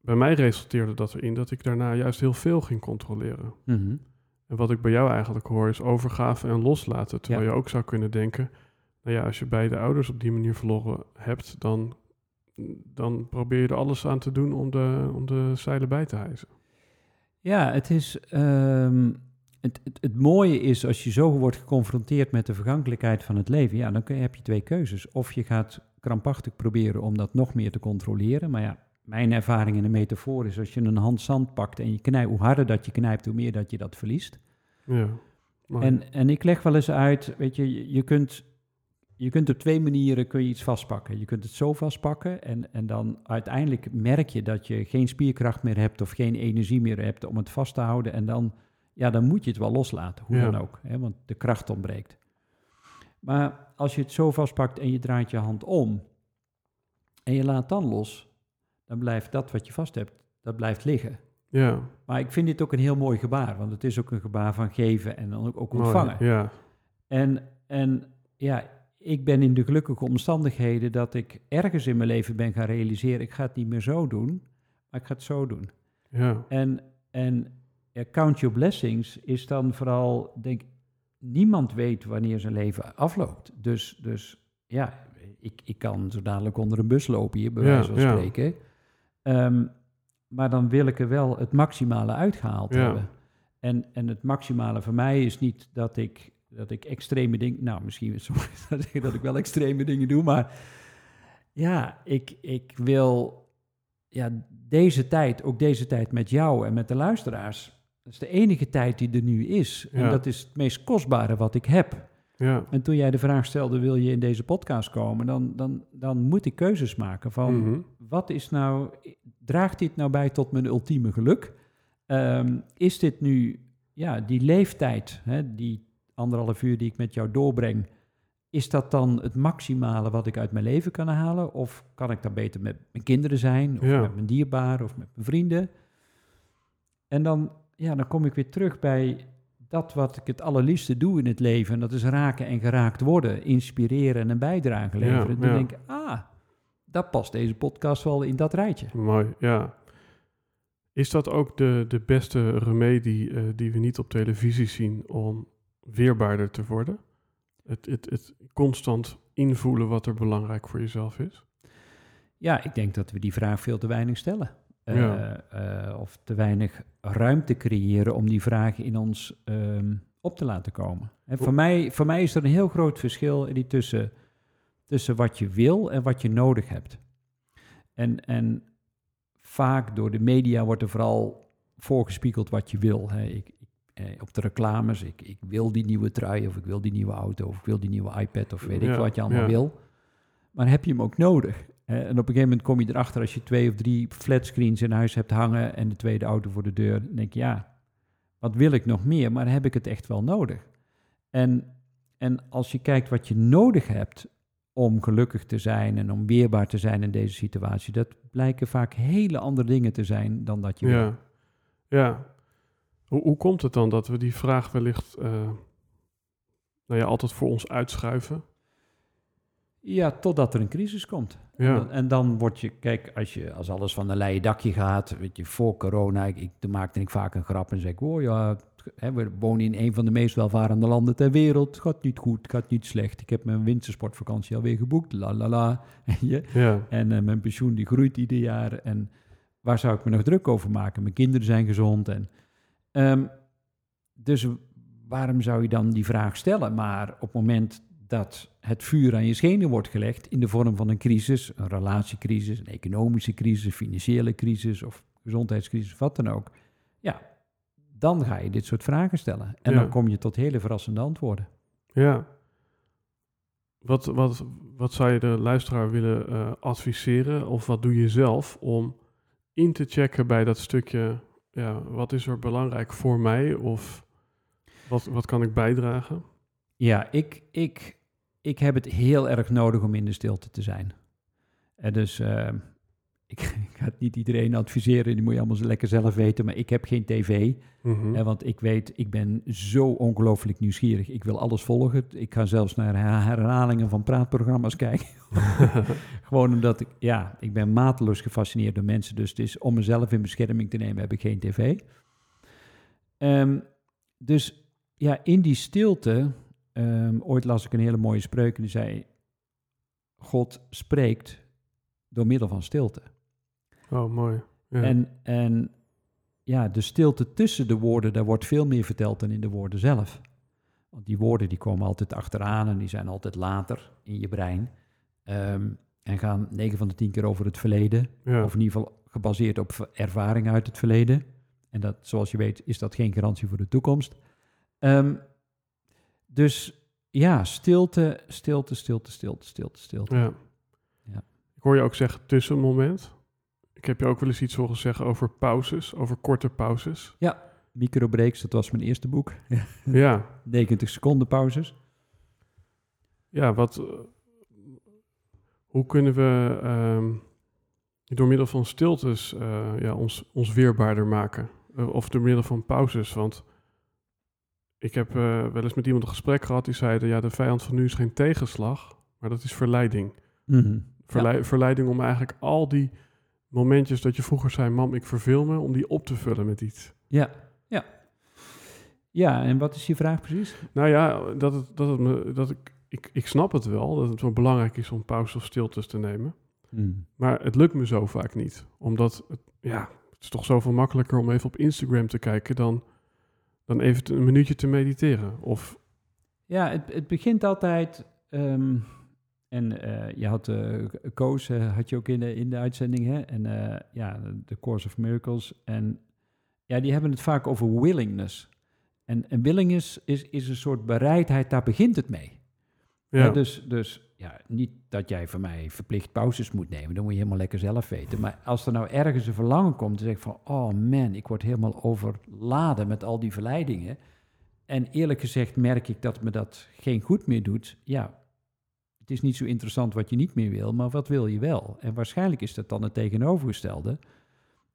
Bij mij resulteerde dat erin dat ik daarna juist heel veel ging controleren. Mhm. En wat ik bij jou eigenlijk hoor is overgave en loslaten. Terwijl Ja. je ook zou kunnen denken, nou ja, als je beide ouders op die manier verloren hebt, dan, dan probeer je er alles aan te doen om de, om de zeilen bij te hijsen. Ja, het is. ehm, het, het, het mooie is als je zo wordt geconfronteerd met de vergankelijkheid van het leven, ja, dan kun heb je twee keuzes. Of je gaat krampachtig proberen om dat nog meer te controleren. Maar ja, mijn ervaring in de metafoor is als je een hand zand pakt en je knijpt, hoe harder dat je knijpt, hoe meer dat je dat verliest. Ja, Mooi. En, en ik leg wel eens uit, weet je, je- je kunt, je kunt op twee manieren kun je iets vastpakken. Je kunt het zo vastpakken en, en dan uiteindelijk merk je dat je geen spierkracht meer hebt of geen energie meer hebt om het vast te houden. En dan, ja, dan moet je het wel loslaten, hoe Ja. dan ook, hè, want de kracht ontbreekt. Maar als je het zo vastpakt en je draait je hand om en je laat dan los, dan blijft dat wat je vast hebt, dat blijft liggen. ja, Maar ik vind dit ook een heel mooi gebaar, want het is ook een gebaar van geven en dan ook, ook mooi. ontvangen. Ja, En, en ja, ik ben in de gelukkige omstandigheden dat ik ergens in mijn leven ben gaan realiseren, ik ga het niet meer zo doen, maar ik ga het zo doen. ja, En, en count your blessings is dan vooral, denk niemand weet wanneer zijn leven afloopt. Dus, dus ja, ik, ik kan zo dadelijk onder een bus lopen hier, bij Ja, wijze van ja. spreken. Ehm, maar dan wil ik er wel het maximale uitgehaald Ja. hebben. En, en het maximale voor mij is niet dat ik, dat ik extreme dingen... Nou, misschien is het zo [LAUGHS] zeggen dat ik wel extreme dingen doe, maar... Ja, ik, ik wil ja, deze tijd, ook deze tijd met jou en met de luisteraars... Dat is de enige tijd die er nu is. En Ja. dat is het meest kostbare wat ik heb. ja, En toen jij de vraag stelde, wil je in deze podcast komen? Dan, dan, dan moet ik keuzes maken van Mhm. wat is nou, draagt dit nou bij tot mijn ultieme geluk? Ehm, is dit nu, ja, die leeftijd, hè, die anderhalf uur die ik met jou doorbreng, is dat dan het maximale wat ik uit mijn leven kan halen? Of kan ik dan beter met mijn kinderen zijn, of Ja. met mijn dierbaren, of met mijn vrienden? En dan, ja, dan kom ik weer terug bij dat wat ik het allerliefste doe in het leven. En dat is raken en geraakt worden, inspireren en een bijdrage Ja, leveren. dan ja. denk ik, ah, dat past deze podcast wel in dat rijtje. mooi, ja. Is dat ook de, de beste remedie eh, die we niet op televisie zien om weerbaarder te worden? Het, het, het constant invoelen wat er belangrijk voor jezelf is? Ja, ik denk dat we die vraag veel te weinig stellen. Eh, Ja. eh, of te weinig ruimte creëren om die vragen in ons ehm, op te laten komen. En voor, mij, voor mij is er een heel groot verschil in die tussen, tussen wat je wil en wat je nodig hebt. En, en vaak door de media wordt er vooral voorgespiegeld wat je wil. Hè. Ik, ik, eh, op de reclames, ik, ik wil die nieuwe trui of ik wil die nieuwe auto of ik wil die nieuwe iPad of weet ik wat je allemaal ja. wil. Maar heb je hem ook nodig? En op een gegeven moment kom je erachter als je twee of drie flatscreens in huis hebt hangen en de tweede auto voor de deur. Dan denk je, ja, wat wil ik nog meer? Maar heb ik het echt wel nodig? En, en als je kijkt wat je nodig hebt om gelukkig te zijn en om weerbaar te zijn in deze situatie, dat blijken vaak hele andere dingen te zijn dan dat je wil. Ja, ja. Hoe, hoe komt het dan dat we die vraag wellicht eh, nou ja, altijd voor ons uitschuiven? Ja, totdat er een crisis komt. Ja. En, dan, en dan word je, kijk, als, je, als alles van een leien dakje gaat, weet je, voor corona, ik, ik, toen maakte ik vaak een grap en zei ik, oh ja, hè, we wonen in een van de meest welvarende landen ter wereld, het gaat niet goed, het gaat niet slecht, ik heb mijn wintersportvakantie alweer geboekt, la la la. [LAUGHS] Ja, En eh, mijn pensioen die groeit ieder jaar. En waar zou ik me nog druk over maken? Mijn kinderen zijn gezond. En, ehm, dus waarom zou je dan die vraag stellen? Maar op het moment dat het vuur aan je schenen wordt gelegd in de vorm van een crisis, een relatiecrisis, een economische crisis, een financiële crisis of gezondheidscrisis, wat dan ook. Ja, dan ga je dit soort vragen stellen. En Ja. dan kom je tot hele verrassende antwoorden. ja. Wat, wat, wat zou je de luisteraar willen eh, adviseren of wat doe je zelf om in te checken bij dat stukje, ja, wat is er belangrijk voor mij of wat, wat kan ik bijdragen? Ja, ik, ik, ik heb het heel erg nodig om in de stilte te zijn. En dus ik, [LAUGHS] ik ga het niet iedereen adviseren, die moet je allemaal zo lekker zelf weten, maar ik heb geen tv. Mhm. Hè, want ik weet, ik ben zo ongelooflijk nieuwsgierig. Ik wil alles volgen. Ik ga zelfs naar her- herhalingen van praatprogramma's [LAUGHS] kijken. [LAUGHS] Gewoon omdat ik, ja, ik ben mateloos gefascineerd door mensen. Dus het is om mezelf in bescherming te nemen, heb ik geen tv. Ehm, dus ja, in die stilte, ehm, ooit las ik een hele mooie spreuk en die zei, God spreekt door middel van stilte. Oh, mooi. Ja. En, en ja, de stilte tussen de woorden, daar wordt veel meer verteld dan in de woorden zelf. Want die woorden die komen altijd achteraan en die zijn altijd later in je brein. Ehm, en gaan 9 van de 10 keer over het verleden. ja. Of in ieder geval gebaseerd op ervaringen uit het verleden. En dat, zoals je weet, is dat geen garantie voor de toekomst. Ehm, dus ja, stilte, stilte, stilte, stilte, stilte, stilte. Ja. Ja. Ik hoor je ook zeggen tussenmoment. Ik heb je ook wel eens iets horen zeggen over pauzes, over korte pauzes. Microbreaks, dat was mijn eerste boek. [LAUGHS] Ja, 90 seconden pauzes. ja wat, eh, hoe kunnen we ehm, door middel van stiltes eh, ja, ons, ons weerbaarder maken? Eh, of door middel van pauzes, want ik heb eh, wel eens met iemand een gesprek gehad die zeide, ja, de vijand van nu is geen tegenslag, maar dat is verleiding. Mhm. Verlei- Verleiding om eigenlijk al die momentjes dat je vroeger zei, mam, ik verveel me, om die op te vullen met iets. Ja, ja. Ja, en wat is je vraag precies? Nou ja, dat, het, dat, het me, dat ik, ik, ik snap het wel, dat het wel belangrijk is om pauzes of stiltes te nemen. Mhm. Maar het lukt me zo vaak niet. Omdat, het, ja, het is toch zoveel makkelijker om even op Instagram te kijken dan, dan even een minuutje te mediteren. Of, Ja, het, het begint altijd. ehm, en eh, je had eh Koos, eh, had je ook in de, in de uitzending, hè? En ja, The Course of Miracles. En ja, die hebben het vaak over willingness. En, en willingness is, is een soort bereidheid, daar begint het mee. ja, Ja, dus dus ja, niet dat jij van mij verplicht pauzes moet nemen, dat moet je helemaal lekker zelf weten. Maar als er nou ergens een verlangen komt, dan zeg ik van, oh man, ik word helemaal overladen met al die verleidingen. En eerlijk gezegd merk ik dat me dat geen goed meer doet. Ja, het is niet zo interessant wat je niet meer wil, maar wat wil je wel? En waarschijnlijk is dat dan het tegenovergestelde.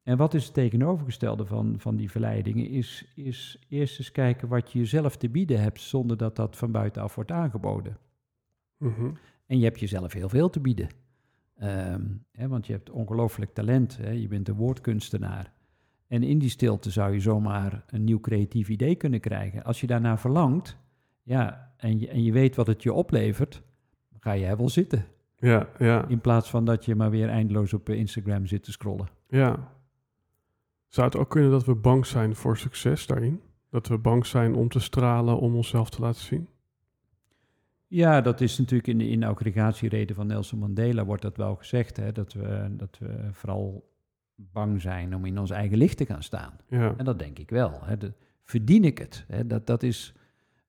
En wat is het tegenovergestelde van, van die verleidingen? Is, is eerst eens kijken wat je jezelf te bieden hebt, zonder dat dat van buitenaf wordt aangeboden. mhm, En je hebt jezelf heel veel te bieden. Ehm, hè, want je hebt ongelooflijk talent. Hè? Je bent een woordkunstenaar. En in die stilte zou je zomaar een nieuw creatief idee kunnen krijgen. Als je daarnaar verlangt, ja, en je, en je weet wat het je oplevert, ga jij wel zitten. ja, ja, In plaats van dat je maar weer eindeloos op eh, Instagram zit te scrollen. ja. Zou het ook kunnen dat we bang zijn voor succes daarin? Dat we bang zijn om te stralen, om onszelf te laten zien? Ja, dat is natuurlijk in de inauguratiereden van Nelson Mandela wordt dat wel gezegd. Hè? Dat, we, dat we vooral bang zijn om in ons eigen licht te gaan staan. Ja, En dat denk ik wel. Hè. De, verdien ik het? Hè. Dat, dat is.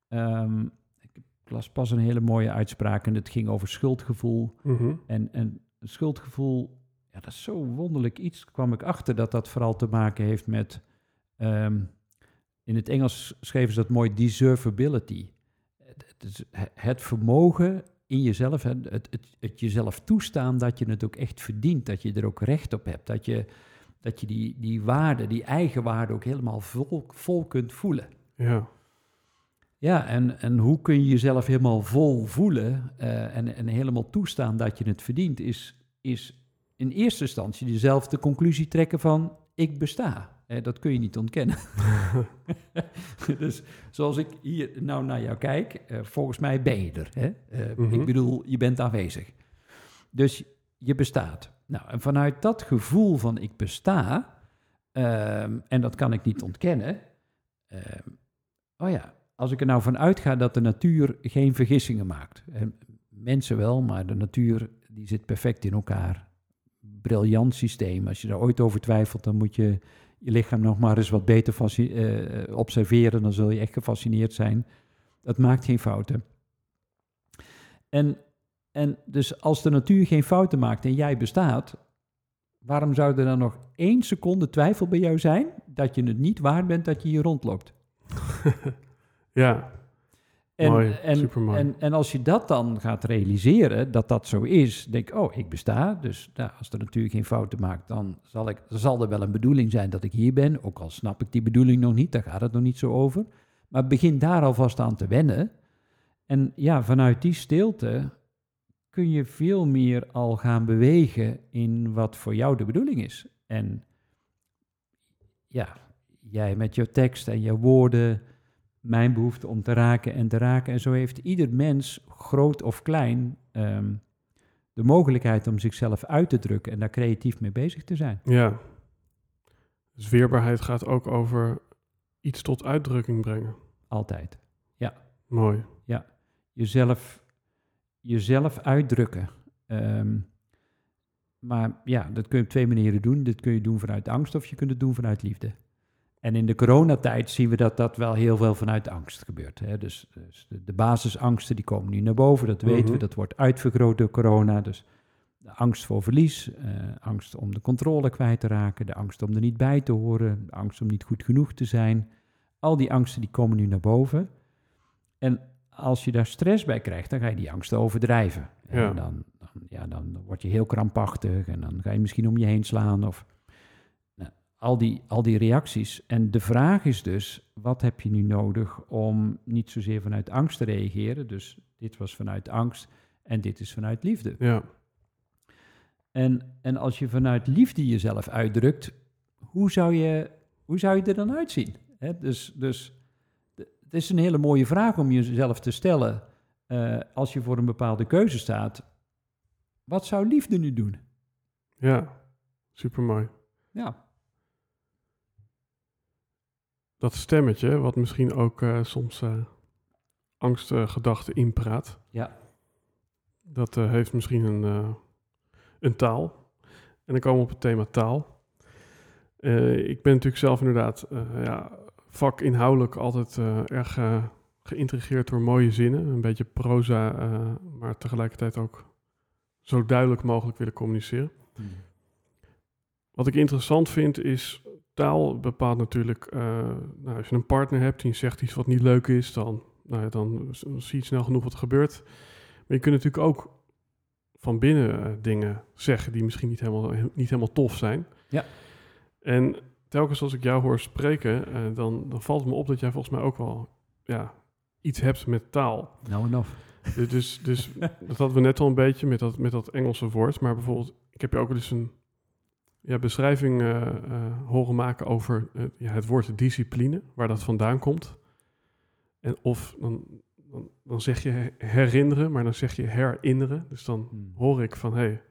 ehm, ik las pas een hele mooie uitspraak en het ging over schuldgevoel. mhm, En, en schuldgevoel, ja, dat is zo wonderlijk iets. kwam ik achter dat dat vooral te maken heeft met. ehm, in het Engels schreven ze dat mooi deservability. Het, het, vermogen in jezelf, het, het, het jezelf toestaan dat je het ook echt verdient, dat je er ook recht op hebt, dat je, dat je die, die waarde, die eigen waarde ook helemaal vol, vol kunt voelen. ja, Ja, en, en hoe kun je jezelf helemaal vol voelen eh, en, en helemaal toestaan dat je het verdient, is, is in eerste instantie jezelf de conclusie trekken van ik besta. Eh, dat kun je niet ontkennen. [LAUGHS] dus zoals ik hier nou naar jou kijk, eh, volgens mij ben je er. Hè? Eh, Mhm. Ik bedoel, je bent aanwezig. Dus je bestaat. Nou, en vanuit dat gevoel van ik besta, ehm, en dat kan ik niet ontkennen, ehm, oh ja, als ik er nou van uitga dat de natuur geen vergissingen maakt. En mensen wel, maar de natuur die zit perfect in elkaar. Briljant systeem. Als je daar ooit over twijfelt, dan moet je je lichaam nog maar eens wat beter eh, observeren. Dan zul je echt gefascineerd zijn. Dat maakt geen fouten. En, en dus als de natuur geen fouten maakt en jij bestaat, waarom zou er dan nog één seconde twijfel bij jou zijn dat je het niet waard bent dat je hier rondloopt? [LAUGHS] ja, En, Mooi, en, supermooi. En, en als je dat dan gaat realiseren, dat dat zo is, denk ik, oh, ik besta. Dus nou, als er natuurlijk geen fouten maakt, dan zal, ik, zal er wel een bedoeling zijn dat ik hier ben. Ook al snap ik die bedoeling nog niet, daar gaat het nog niet zo over. Maar begin daar alvast aan te wennen. En ja, vanuit die stilte kun je veel meer al gaan bewegen in wat voor jou de bedoeling is. En ja, jij met je tekst en je woorden, mijn behoefte om te raken en te raken. En zo heeft ieder mens, groot of klein, ehm, de mogelijkheid om zichzelf uit te drukken en daar creatief mee bezig te zijn. ja. Dus weerbaarheid gaat ook over iets tot uitdrukking brengen. Altijd. Mooi. Jezelf, jezelf uitdrukken. Ehm, maar ja, dat kun je op twee manieren doen. Dit kun je doen vanuit angst of je kunt het doen vanuit liefde. En in de coronatijd zien we dat dat wel heel veel vanuit angst gebeurt. Hè? Dus, dus de, basisangsten die komen nu naar boven, dat weten we. Mhm. Dat wordt uitvergroot door corona. Dus de angst voor verlies, eh, angst om de controle kwijt te raken, de angst om er niet bij te horen, de angst om niet goed genoeg te zijn. Al die angsten die komen nu naar boven. En als je daar stress bij krijgt, dan ga je die angsten overdrijven. Ja. En dan, dan, ja, dan word je heel krampachtig en dan ga je misschien om je heen slaan of al, die, al die reacties. En de vraag is dus, wat heb je nu nodig om niet zozeer vanuit angst te reageren? Dus dit was vanuit angst en dit is vanuit liefde. Ja, En, en als je vanuit liefde jezelf uitdrukt, hoe zou je, hoe zou je er dan uitzien? Hè, dus, dus het is een hele mooie vraag om jezelf te stellen eh, als je voor een bepaalde keuze staat. Wat zou liefde nu doen? ja. Super mooi. Ja, Dat stemmetje, wat misschien ook eh, soms eh angstgedachten inpraat, ja, dat eh, heeft misschien een, een taal. En dan komen we op het thema taal. Ik ben natuurlijk zelf inderdaad ja, vakinhoudelijk altijd erg geïntrigeerd door mooie zinnen. Een beetje proza, maar tegelijkertijd ook zo duidelijk mogelijk willen communiceren. Wat ik interessant vind is, taal bepaalt natuurlijk, eh, nou, als je een partner hebt die zegt iets wat niet leuk is, dan, nou ja, dan zie je snel genoeg wat er gebeurt. Maar je kunt natuurlijk ook van binnen eh, dingen zeggen die misschien niet helemaal, niet helemaal tof zijn. Ja. En telkens als ik jou hoor spreken, eh, dan, dan valt het me op dat jij volgens mij ook wel ja, iets hebt met taal. nou en of. Dus, dus, dus [LAUGHS] dat hadden we net al een beetje met dat, met dat Engelse woord. Maar bijvoorbeeld, ik heb je ook wel eens een ja, beschrijving eh, eh, horen maken over eh, ja, het woord discipline, waar dat vandaan komt. En of dan, dan, dan zeg je herinneren, maar dan zeg je herinneren. Dus dan Hmm. hoor ik van, hé, hey,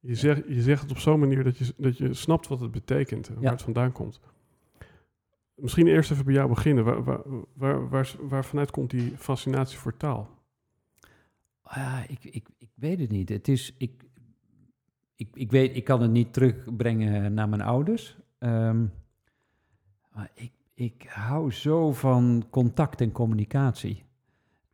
je, zegt, je zegt het op zo'n manier dat je, dat je snapt wat het betekent en Ja. waar het vandaan komt. Misschien eerst even bij jou beginnen. Waar, waar, waar, waar, waar vanuit komt die fascinatie voor taal? Ja, ik, ik, ik weet het niet. Het is, ik, ik, ik weet, ik kan het niet terugbrengen naar mijn ouders. Ehm, maar ik, ik hou zo van contact en communicatie.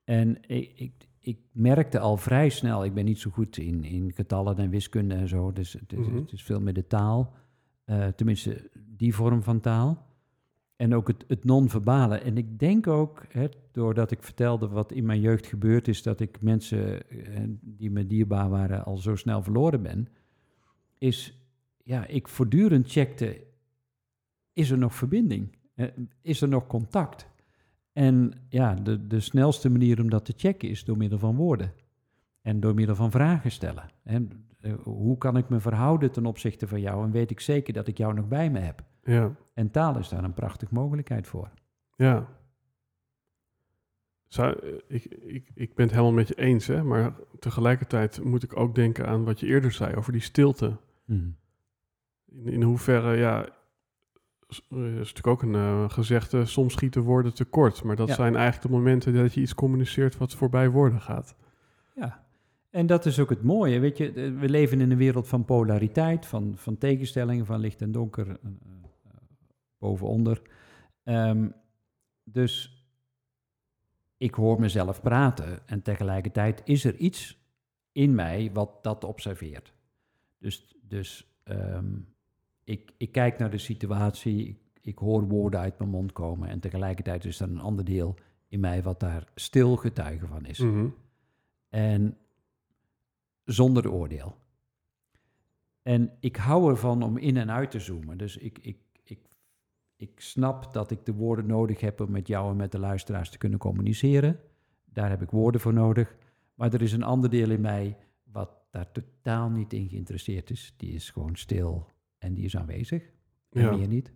En ik, ik, ik merkte al vrij snel, ik ben niet zo goed in, in getallen en wiskunde en zo, dus het is, Mhm. het is veel meer de taal. Eh, tenminste, die vorm van taal. En ook het, het non-verbale. En ik denk ook, hè, doordat ik vertelde wat in mijn jeugd gebeurd is, dat ik mensen eh, die me dierbaar waren al zo snel verloren ben, is, ja, ik voortdurend checkte, is er nog verbinding? Eh, is er nog contact? En ja, de, de snelste manier om dat te checken is door middel van woorden. En door middel van vragen stellen. En, eh, hoe kan ik me verhouden ten opzichte van jou en weet ik zeker dat ik jou nog bij me heb? Ja, En taal is daar een prachtige mogelijkheid voor. ja. Zou, eh, ik, ik, ik ben het helemaal met je eens, hè? maar tegelijkertijd moet ik ook denken aan wat je eerder zei over die stilte. In, in hoeverre, ja, er is natuurlijk ook een eh, gezegde, soms schieten woorden tekort. Maar dat Ja. zijn eigenlijk de momenten dat je iets communiceert wat voorbij woorden gaat. Ja, en dat is ook het mooie. Weet je, eh, we leven in een wereld van polariteit, van, van tegenstellingen, van licht en donker, eh, eh, boven onder. Ehm, dus ik hoor mezelf praten en tegelijkertijd is er iets in mij wat dat observeert. Dus, dus ehm, ik, ik kijk naar de situatie, ik, ik hoor woorden uit mijn mond komen en tegelijkertijd is er een ander deel in mij wat daar stil getuige van is. Mhm. En zonder oordeel. En ik hou ervan om in en uit te zoomen. Dus ik, ik, ik, ik snap dat ik de woorden nodig heb om met jou en met de luisteraars te kunnen communiceren. Daar heb ik woorden voor nodig. Maar er is een ander deel in mij wat daar totaal niet in geïnteresseerd is. Die is gewoon stil en die is aanwezig. En Ja. meer niet.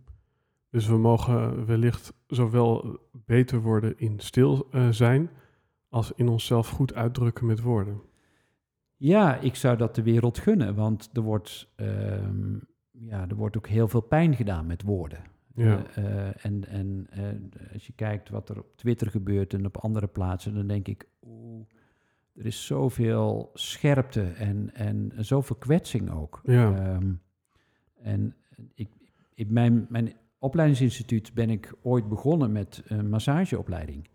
Dus we mogen wellicht zowel beter worden in stil eh, zijn, als in onszelf goed uitdrukken met woorden. Ja, ik zou dat de wereld gunnen, want er wordt, ehm, ja, er wordt ook heel veel pijn gedaan met woorden. Ja, Eh, eh, en en als je kijkt wat er op Twitter gebeurt en op andere plaatsen, dan denk ik, oeh, er is zoveel scherpte en, en zoveel kwetsing ook. ja, Ehm, en ik, ik, mijn, mijn opleidingsinstituut ben ik ooit begonnen met een massageopleiding.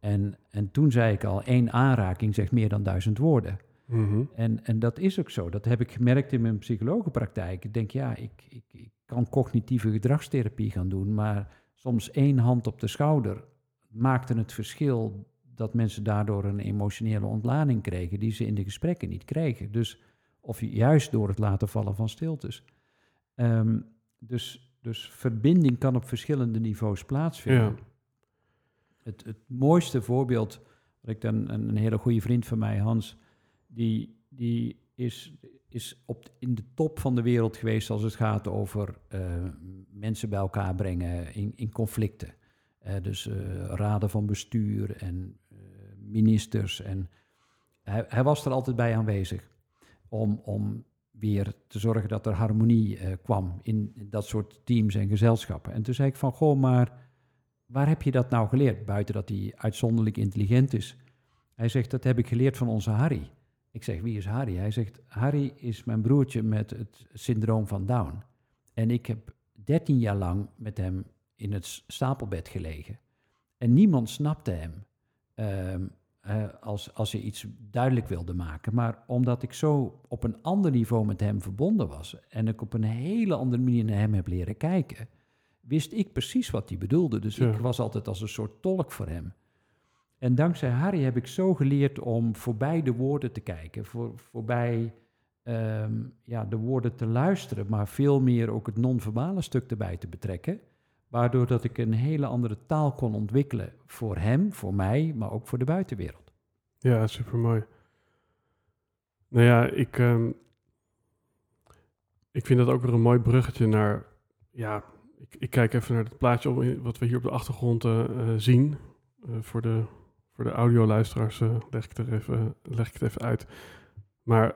En, en toen zei ik al, één aanraking zegt meer dan duizend woorden. Mhm. En, en dat is ook zo. Dat heb ik gemerkt in mijn psychologenpraktijk. Ik denk, ja, ik, ik, ik kan cognitieve gedragstherapie gaan doen, maar soms één hand op de schouder maakte het verschil dat mensen daardoor een emotionele ontlading kregen die ze in de gesprekken niet kregen. Dus, of juist door het laten vallen van stiltes. Ehm, dus, dus verbinding kan op verschillende niveaus plaatsvinden. Ja. Het, het mooiste voorbeeld, wat ik dan een, een hele goede vriend van mij, Hans, die, die is, is op, in de top van de wereld geweest als het gaat over eh, mensen bij elkaar brengen in, in conflicten. Eh, dus eh, raden van bestuur en ministers. En hij, hij was er altijd bij aanwezig om, om weer te zorgen dat er harmonie eh, kwam in dat soort teams en gezelschappen. En toen zei ik van, goh, maar waar heb je dat nou geleerd? Buiten dat hij uitzonderlijk intelligent is. Hij zegt, dat heb ik geleerd van onze Harry. Ik zeg, wie is Harry? Hij zegt, Harry is mijn broertje met het syndroom van Down. En ik heb 13 jaar lang met hem in het stapelbed gelegen. En niemand snapte hem ehm, als, als hij iets duidelijk wilde maken. Maar omdat ik zo op een ander niveau met hem verbonden was... en ik op een hele andere manier naar hem heb leren kijken... wist ik precies wat hij bedoelde. Dus Ja. ik was altijd als een soort tolk voor hem. En dankzij Harry heb ik zo geleerd om voorbij de woorden te kijken, voor, voorbij ehm, ja, de woorden te luisteren, maar veel meer ook het non-verbale stuk erbij te betrekken. Waardoor dat ik een hele andere taal kon ontwikkelen voor hem, voor mij, maar ook voor de buitenwereld. Ja, super mooi. Nou ja, ik, ehm, ik vind dat ook weer een mooi bruggetje naar. Ja, ik, ik kijk even naar het plaatje op- wat we hier op de achtergrond eh, eh, zien. Eh, voor, de, voor de audioluisteraars eh, leg, ik er even, leg ik het even uit. Maar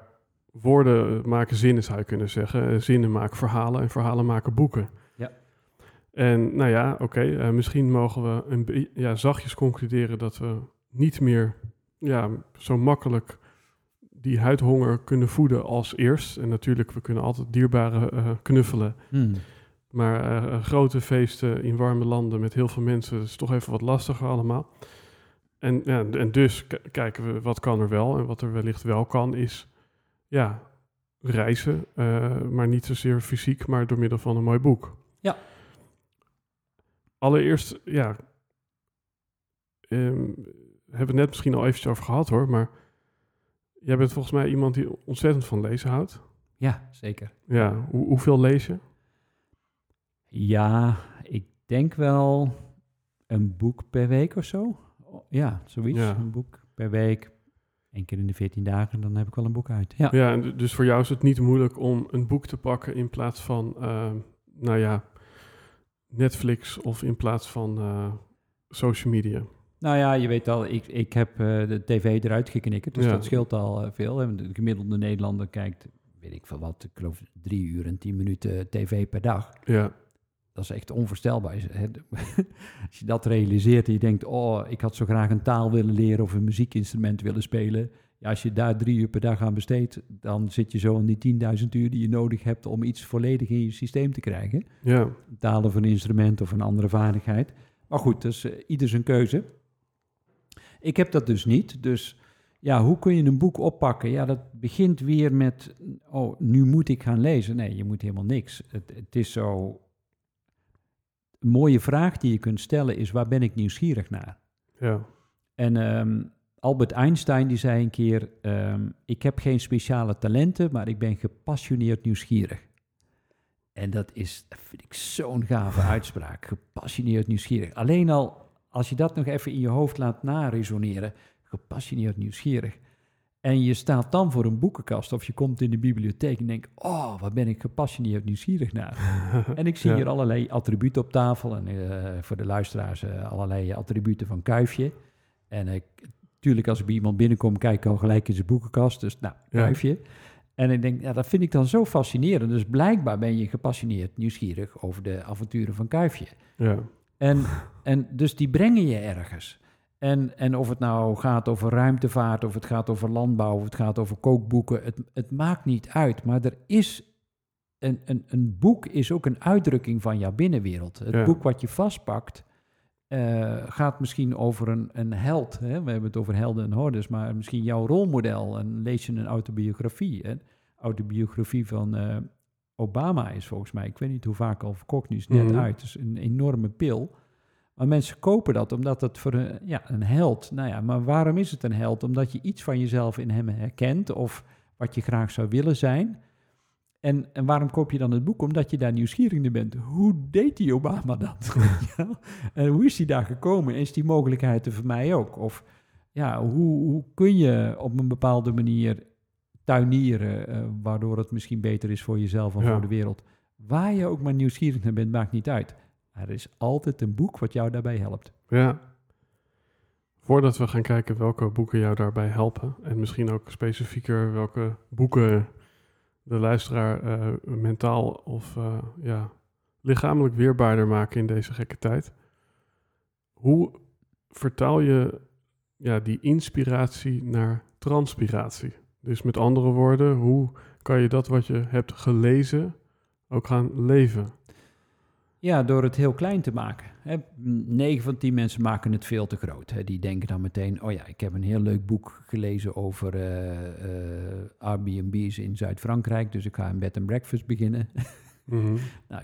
woorden maken zinnen, zou je kunnen zeggen. Zinnen maken verhalen en verhalen maken boeken. En nou ja, oké, eh, misschien mogen we een ja, zachtjes concluderen dat we niet meer ja, zo makkelijk die huidhonger kunnen voeden als eerst. En natuurlijk, we kunnen altijd dierbaren eh, knuffelen. Maar eh, grote feesten in warme landen met heel veel mensen is toch even wat lastiger allemaal. En, ja, en dus kijken we wat kan er wel. En wat er wellicht wel kan is ja, reizen. maar niet zozeer fysiek, maar door middel van een mooi boek. Ja. Allereerst, ja, ehm, hebben we het net misschien al eventjes over gehad hoor. Maar jij bent volgens mij iemand die ontzettend van lezen houdt. Ja, zeker. Ja, hoe, hoeveel lees je? Ja, ik denk wel een boek per week of zo. Ja, zoiets. Ja. Een boek per week. Eén keer in de 14 dagen, dan heb ik wel een boek uit. Ja. Ja, dus voor jou is het niet moeilijk om een boek te pakken in plaats van, eh, nou ja, Netflix of in plaats van eh, social media. Nou ja, je weet al, ik, ik heb eh, de tv eruit geknikkerd, dus Ja. dat scheelt al eh, veel. hè. De gemiddelde Nederlander kijkt, weet ik veel wat, ik geloof drie uur en tien minuten tv per dag. Ja, Dat is echt onvoorstelbaar. [LAUGHS] Als je dat realiseert en je denkt, oh, ik had zo graag een taal willen leren of een muziekinstrument willen spelen. Ja, als je daar drie uur per dag aan besteedt, dan zit je zo aan die 10.000 uur die je nodig hebt om iets volledig in je systeem te krijgen. ja, Talen of een instrument of een andere vaardigheid. Maar goed, dus eh, ieder zijn keuze. Ik heb dat dus niet. Dus ja, hoe kun je een boek oppakken? Ja, dat begint weer met, oh, nu moet ik gaan lezen. Nee, je moet helemaal niks. Het, het is zo... Een mooie vraag die je kunt stellen is, waar ben ik nieuwsgierig naar? ja, En ehm, Albert Einstein die zei een keer, ehm, ik heb geen speciale talenten, maar ik ben gepassioneerd nieuwsgierig. En dat is, dat vind ik zo'n gave [LAUGHS] uitspraak, gepassioneerd nieuwsgierig. Alleen al, als je dat nog even in je hoofd laat naresoneren, gepassioneerd nieuwsgierig. En je staat dan voor een boekenkast of je komt in de bibliotheek en denkt, oh, waar ben ik gepassioneerd nieuwsgierig naar? [LAUGHS] En ik zie Ja. hier allerlei attributen op tafel. En eh, voor de luisteraars eh, allerlei attributen van Kuifje. En ik, tuurlijk, als ik bij iemand binnenkom, kijk ik al gelijk in zijn boekenkast. Dus nou, Ja. Kuifje. En ik denk, ja, dat vind ik dan zo fascinerend. Dus blijkbaar ben je gepassioneerd, nieuwsgierig over de avonturen van Kuifje. ja, En, en dus die brengen je ergens. En, en of het nou gaat over ruimtevaart, of het gaat over landbouw, of het gaat over kookboeken, het, het maakt niet uit. Maar er is een, een, een boek is ook een uitdrukking van jouw binnenwereld. Het Ja. boek wat je vastpakt eh, gaat misschien over een, een held. Hè? We hebben het over helden en hordes, maar misschien jouw rolmodel. En lees je een autobiografie. Hè? Autobiografie van eh, Obama is volgens mij, ik weet niet hoe vaak al verkocht, nu is het net Mhm. uit. Het is een enorme pil. Maar mensen kopen dat omdat het voor een, ja, een held. Nou ja, maar waarom is het een held? Omdat je iets van jezelf in hem herkent of wat je graag zou willen zijn. En, en waarom koop je dan het boek? Omdat je daar nieuwsgierig naar bent. Hoe deed die Obama dat? [LAUGHS] En hoe is hij daar gekomen? Is die mogelijkheid er voor mij ook? Of ja, hoe, hoe kun je op een bepaalde manier tuinieren, eh, waardoor het misschien beter is voor jezelf en Ja. voor de wereld? Waar je ook maar nieuwsgierig naar bent, maakt niet uit. Er is altijd een boek wat jou daarbij helpt. Ja. Voordat we gaan kijken welke boeken jou daarbij helpen, en misschien ook specifieker welke boeken de luisteraar eh, mentaal of eh, ja, lichamelijk weerbaarder maken in deze gekke tijd. Hoe vertaal je ja, die inspiratie naar transpiratie? Dus met andere woorden, hoe kan je dat wat je hebt gelezen ook gaan leven? Ja, door het heel klein te maken. Hè. 9 van 10 mensen maken het veel te groot. Die denken dan meteen, oh ja, ik heb een heel leuk boek gelezen over eh, eh, Airbnb's in Zuid-Frankrijk, dus ik ga een bed and breakfast beginnen. [LAUGHS] Mhm. nou,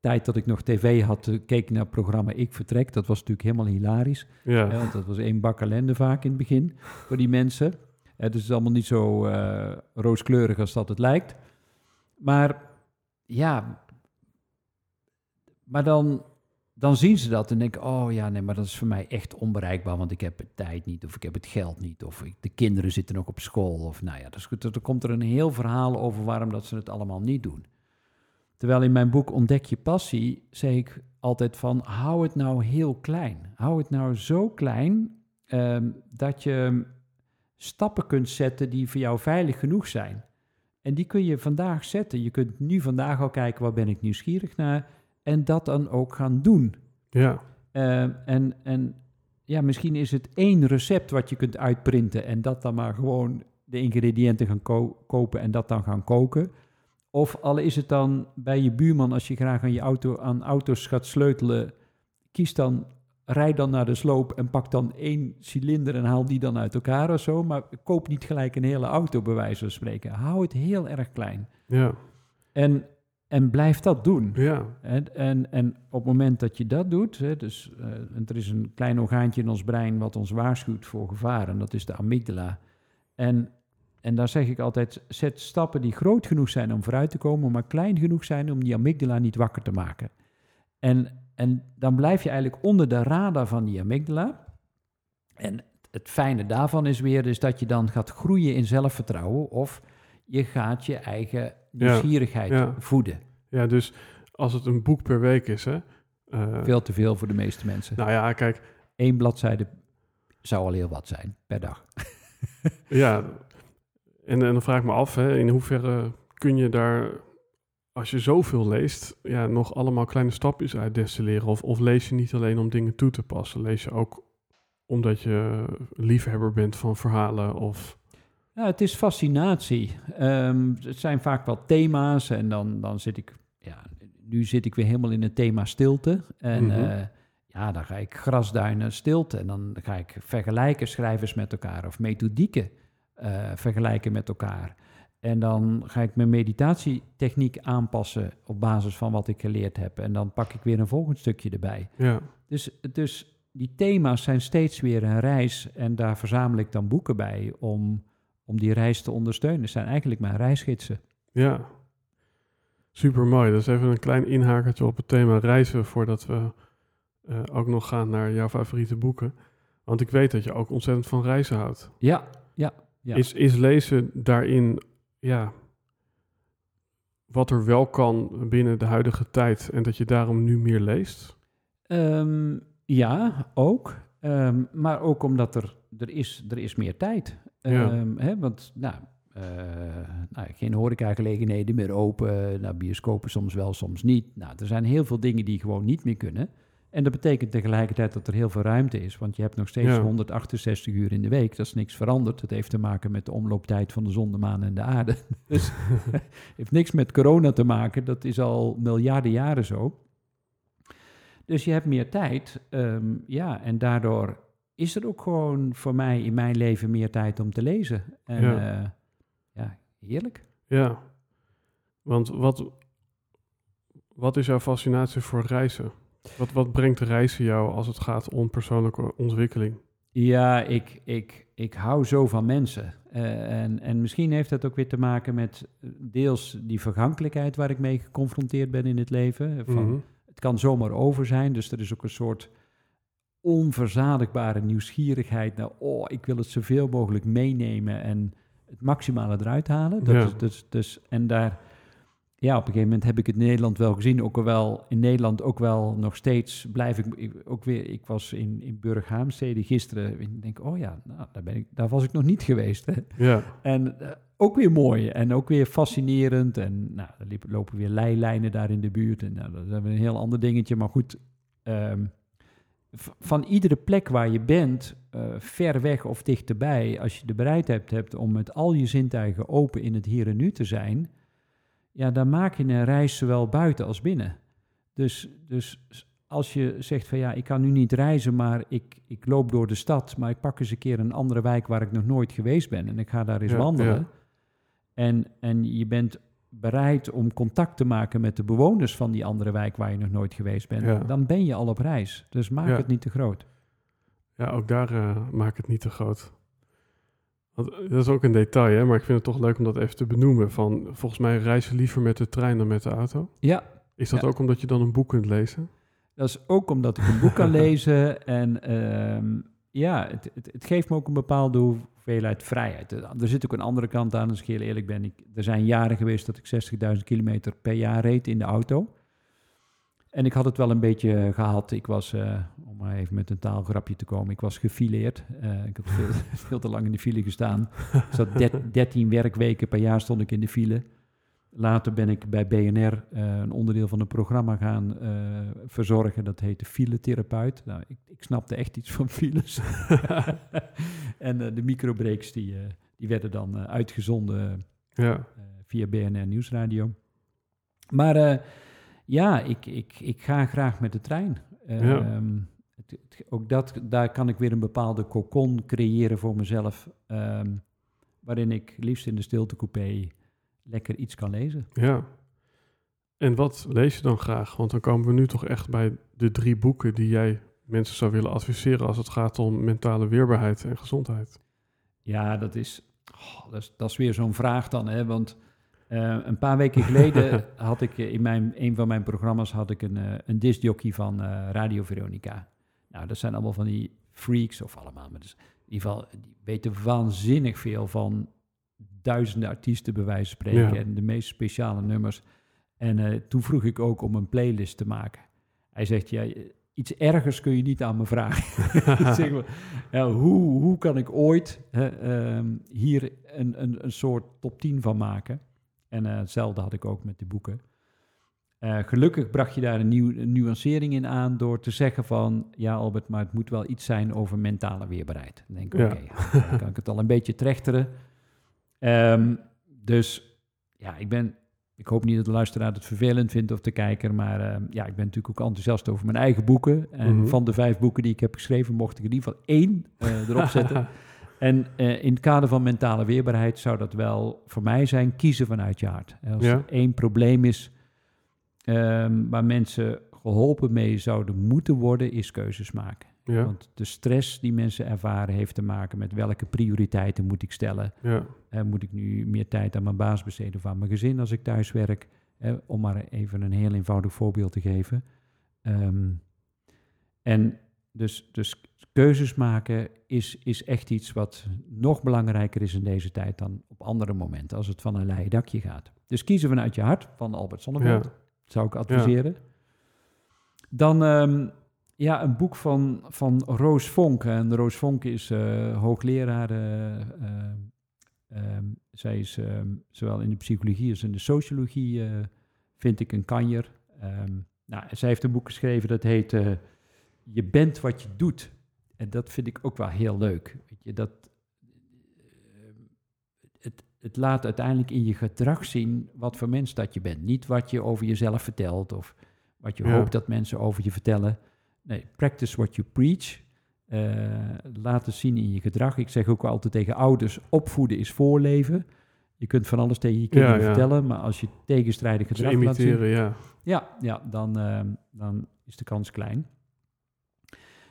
tijd dat ik nog tv had, eh, keek ik naar het programma Ik Vertrek. Dat was natuurlijk helemaal hilarisch. Ja, hè, want dat was één bak ellende vaak in het begin voor die mensen. Hè, dus het is allemaal niet zo rooskleurig als dat het lijkt. Maar ja, maar dan, dan zien ze dat en denken, oh ja, nee, maar dat is voor mij echt onbereikbaar, want ik heb de tijd niet, of ik heb het geld niet, of ik, de kinderen zitten nog op school, of nou ja, dus, er komt er een heel verhaal over waarom dat ze het allemaal niet doen. Terwijl in mijn boek Ontdek je passie, zeg ik altijd van, hou het nou heel klein. Hou het nou zo klein ehm, dat je stappen kunt zetten die voor jou veilig genoeg zijn. En die kun je vandaag zetten. Je kunt nu vandaag al kijken, waar ben ik nieuwsgierig naar? En dat dan ook gaan doen. ja, Eh, en, en ja, misschien is het één recept wat je kunt uitprinten en dat dan maar gewoon de ingrediënten gaan ko- kopen en dat dan gaan koken. Of al is het dan bij je buurman, als je graag aan je auto aan auto's gaat sleutelen, kies dan, rijd dan naar de sloop en pak dan één cilinder en haal die dan uit elkaar of zo. Maar koop niet gelijk een hele auto, bij wijze van spreken. Hou het heel erg klein. ja, En, en blijf dat doen. ja, En, en, en op het moment dat je dat doet, hè, dus eh, er is een klein orgaantje in ons brein wat ons waarschuwt voor gevaar, en dat is de amygdala. En, en daar zeg ik altijd, zet stappen die groot genoeg zijn om vooruit te komen, maar klein genoeg zijn om die amygdala niet wakker te maken. En, en dan blijf je eigenlijk onder de radar van die amygdala. En het fijne daarvan is weer dus dat je dan gaat groeien in zelfvertrouwen of je gaat je eigen nieuwsgierigheid ja. voeden. ja, dus als het een boek per week is, hè? eh, Veel te veel voor de meeste mensen. nou ja, kijk, Eén bladzijde zou al heel wat zijn per dag. [LAUGHS] Ja, en, en dan vraag ik me af, hè, in hoeverre kun je daar, als je zoveel leest, ja, nog allemaal kleine stapjes uit destilleren? Of, of lees je niet alleen om dingen toe te passen? Lees je ook omdat je liefhebber bent van verhalen? Of, Ja, het is fascinatie. Ehm, het zijn vaak wel thema's en dan, dan zit ik... Ja, nu zit ik weer helemaal in het thema stilte. En Mhm. eh, ja, dan ga ik grasduinen stilte. En dan ga ik vergelijken schrijvers met elkaar of methodieken eh, vergelijken met elkaar. En dan ga ik mijn meditatietechniek aanpassen op basis van wat ik geleerd heb. En dan pak ik weer een volgend stukje erbij. ja, Dus, dus die thema's zijn steeds weer een reis en daar verzamel ik dan boeken bij om, om die reis te ondersteunen. Het zijn eigenlijk mijn reisgidsen. ja. Super mooi. Dat is even een klein inhakertje op het thema reizen voordat we eh, ook nog gaan naar jouw favoriete boeken. Want ik weet dat je ook ontzettend van reizen houdt. Ja, ja, ja. Is, is lezen daarin, ja, wat er wel kan binnen de huidige tijd en dat je daarom nu meer leest? Ehm, ja, ook. Ehm, maar ook omdat er, er, is, er is meer tijd. Ja. Ehm, hè, want nou, eh, nou, geen horecagelegenheden meer open. Nou, bioscopen soms wel, soms niet. Nou, er zijn heel veel dingen die gewoon niet meer kunnen. En dat betekent tegelijkertijd dat er heel veel ruimte is, want je hebt nog steeds Ja. 168 uur in de week. Dat is niks veranderd. Het heeft te maken met de omlooptijd van de zon, de maan en de aarde. [LAUGHS] Dus [LAUGHS] heeft niks met corona te maken. Dat is al miljarden jaren zo. Dus je hebt meer tijd. ehm, ja, en daardoor is er ook gewoon voor mij in mijn leven meer tijd om te lezen. En Ja. ja, ja heerlijk. Ja, want wat, wat is jouw fascinatie voor reizen? Wat, wat brengt reizen jou als het gaat om persoonlijke ontwikkeling? Ja, ik, ik, ik hou zo van mensen. Eh, en, en misschien heeft dat ook weer te maken met eh, deels die vergankelijkheid waar ik mee geconfronteerd ben in het leven. Van, Mhm. Het kan zomaar over zijn, dus er is ook een soort onverzadigbare nieuwsgierigheid naar, oh, ik wil het zoveel mogelijk meenemen en het maximale eruit halen. Dat Ja. is, dus, dus, en daar, ja, op een gegeven moment heb ik het in Nederland wel gezien, ook al wel in Nederland ook wel nog steeds blijf ik, ik ook weer, ik was in, in Burghaamstede gisteren, ik denk, oh ja, nou, daar, ben ik, daar was ik nog niet geweest. Hè. Ja, En eh, ook weer mooi en ook weer fascinerend. En nou, er lopen weer leilijnen daar in de buurt. En nou, dat is een heel ander dingetje. Maar goed, ehm, van iedere plek waar je bent, eh, ver weg of dichterbij, als je de bereidheid hebt om met al je zintuigen open in het hier en nu te zijn, ja, dan maak je een reis zowel buiten als binnen. Dus, dus als je zegt van ja, ik kan nu niet reizen, maar ik, ik loop door de stad, maar ik pak eens een keer een andere wijk waar ik nog nooit geweest ben en ik ga daar eens Ja, wandelen. ja. En, en je bent bereid om contact te maken met de bewoners van die andere wijk waar je nog nooit geweest bent, Ja. dan ben je al op reis. Dus maak Ja. het niet te groot. ja ook daar eh, maak het niet te groot. Want, eh, dat is ook een detail, hè? maar ik vind het toch leuk om dat even te benoemen. Van, volgens mij reis je liever met de trein dan met de auto. Ja, Is dat Ja. ook omdat je dan een boek kunt lezen? Dat is ook omdat ik een boek kan [LAUGHS] lezen. En ehm, ja, het, het, het geeft me ook een bepaalde hoeveelheid vrijheid. Er zit ook een andere kant aan, als ik heel eerlijk ben. Ik, er zijn jaren geweest dat ik 60.000 kilometer per jaar reed in de auto. En ik had het wel een beetje gehad. Ik was, eh, om maar even met een taalgrapje te komen, ik was gefileerd. Eh, ik had veel, [LAUGHS] veel te lang in de file gestaan. Ik zat der- 13 werkweken per jaar stond ik in de file. Later ben ik bij BNR eh, een onderdeel van een programma gaan eh, verzorgen. Dat heette Filetherapeut. Nou, ik, ik snapte echt iets van files. [LAUGHS] [LAUGHS] en eh, de microbreaks die, die werden dan uitgezonden Ja, via BNR Nieuwsradio. Maar ja, ik, ik, ik ga graag met de trein. Eh, Ja. ehm, het, het- ook dat, daar kan ik weer een bepaalde cocon creëren voor mezelf. ehm, waarin ik liefst in de stiltecoupé lekker iets kan lezen. ja. En wat lees je dan graag? Want dan komen we nu toch echt bij de drie boeken die jij mensen zou willen adviseren als het gaat om mentale weerbaarheid en gezondheid. Ja, dat is, oh, dat is, dat is weer zo'n vraag dan, hè? Want eh, een paar weken geleden [LAUGHS] had ik eh, in mijn, een van mijn programma's had ik een, eh een discjockey van Radio Veronica. Nou, dat zijn allemaal van die freaks, of allemaal, maar dus in ieder geval, die weten waanzinnig veel van duizenden artiesten bij wijze van spreken Ja. en de meest speciale nummers. En eh, toen vroeg ik ook om een playlist te maken. Hij zegt, ja, iets ergers kun je niet aan me vragen. [LAUGHS] zeg maar, ja, hoe, hoe kan ik ooit ehm, hier een, een, een soort top 10 van maken? En eh, hetzelfde had ik ook met de boeken. Eh, gelukkig bracht je daar een, nieuw, een nuancering in aan door te zeggen van... ja Albert, maar het moet wel iets zijn over mentale weerbaarheid. Dan denk ik, Ja. oké, dan kan ik het al een beetje trechteren. Ehm, dus ja, ik ben... Ik hoop niet dat de luisteraar het vervelend vindt of de kijker, maar ehm, ja, ik ben natuurlijk ook enthousiast over mijn eigen boeken. En Mhm. van de vijf boeken die ik heb geschreven, mocht ik in ieder geval één eh, erop [LAUGHS] zetten. En eh, in het kader van mentale weerbaarheid zou dat wel voor mij zijn kiezen vanuit je hart. Als Ja. er één probleem is ehm, waar mensen geholpen mee zouden moeten worden, is keuzes maken. Ja, Want de stress die mensen ervaren heeft te maken met welke prioriteiten moet ik stellen. ja, moet ik nu meer tijd aan mijn baas besteden of aan mijn gezin als ik thuis werk? Om maar even een heel eenvoudig voorbeeld te geven. Ehm, en dus, dus keuzes maken is, is echt iets wat nog belangrijker is in deze tijd dan op andere momenten, als het van een leien dakje gaat. Dus kiezen vanuit je hart van Albert Sonneveld, ja, zou ik adviseren. Dan ehm, ja, een boek van, van Roos Vonk. En Roos Vonk is eh, hoogleraar. eh, eh, ehm, zij is ehm, zowel in de psychologie als in de sociologie, vind ik, een kanjer. Ehm, nou, zij heeft een boek geschreven dat heet je bent wat je doet. En dat vind ik ook wel heel leuk. Weet je, dat, het, het laat uiteindelijk in je gedrag zien wat voor mens dat je bent. Niet wat je over jezelf vertelt of wat je Ja. hoopt dat mensen over je vertellen. Nee, practice what you preach. Laat het zien in je gedrag. Ik zeg ook altijd tegen ouders, opvoeden is voorleven. Je kunt van alles tegen je kinderen Ja, ja. vertellen, maar als je tegenstrijdig gedrag laat zien... imiteren, ja. Ja, ja dan, ehm, dan is de kans klein.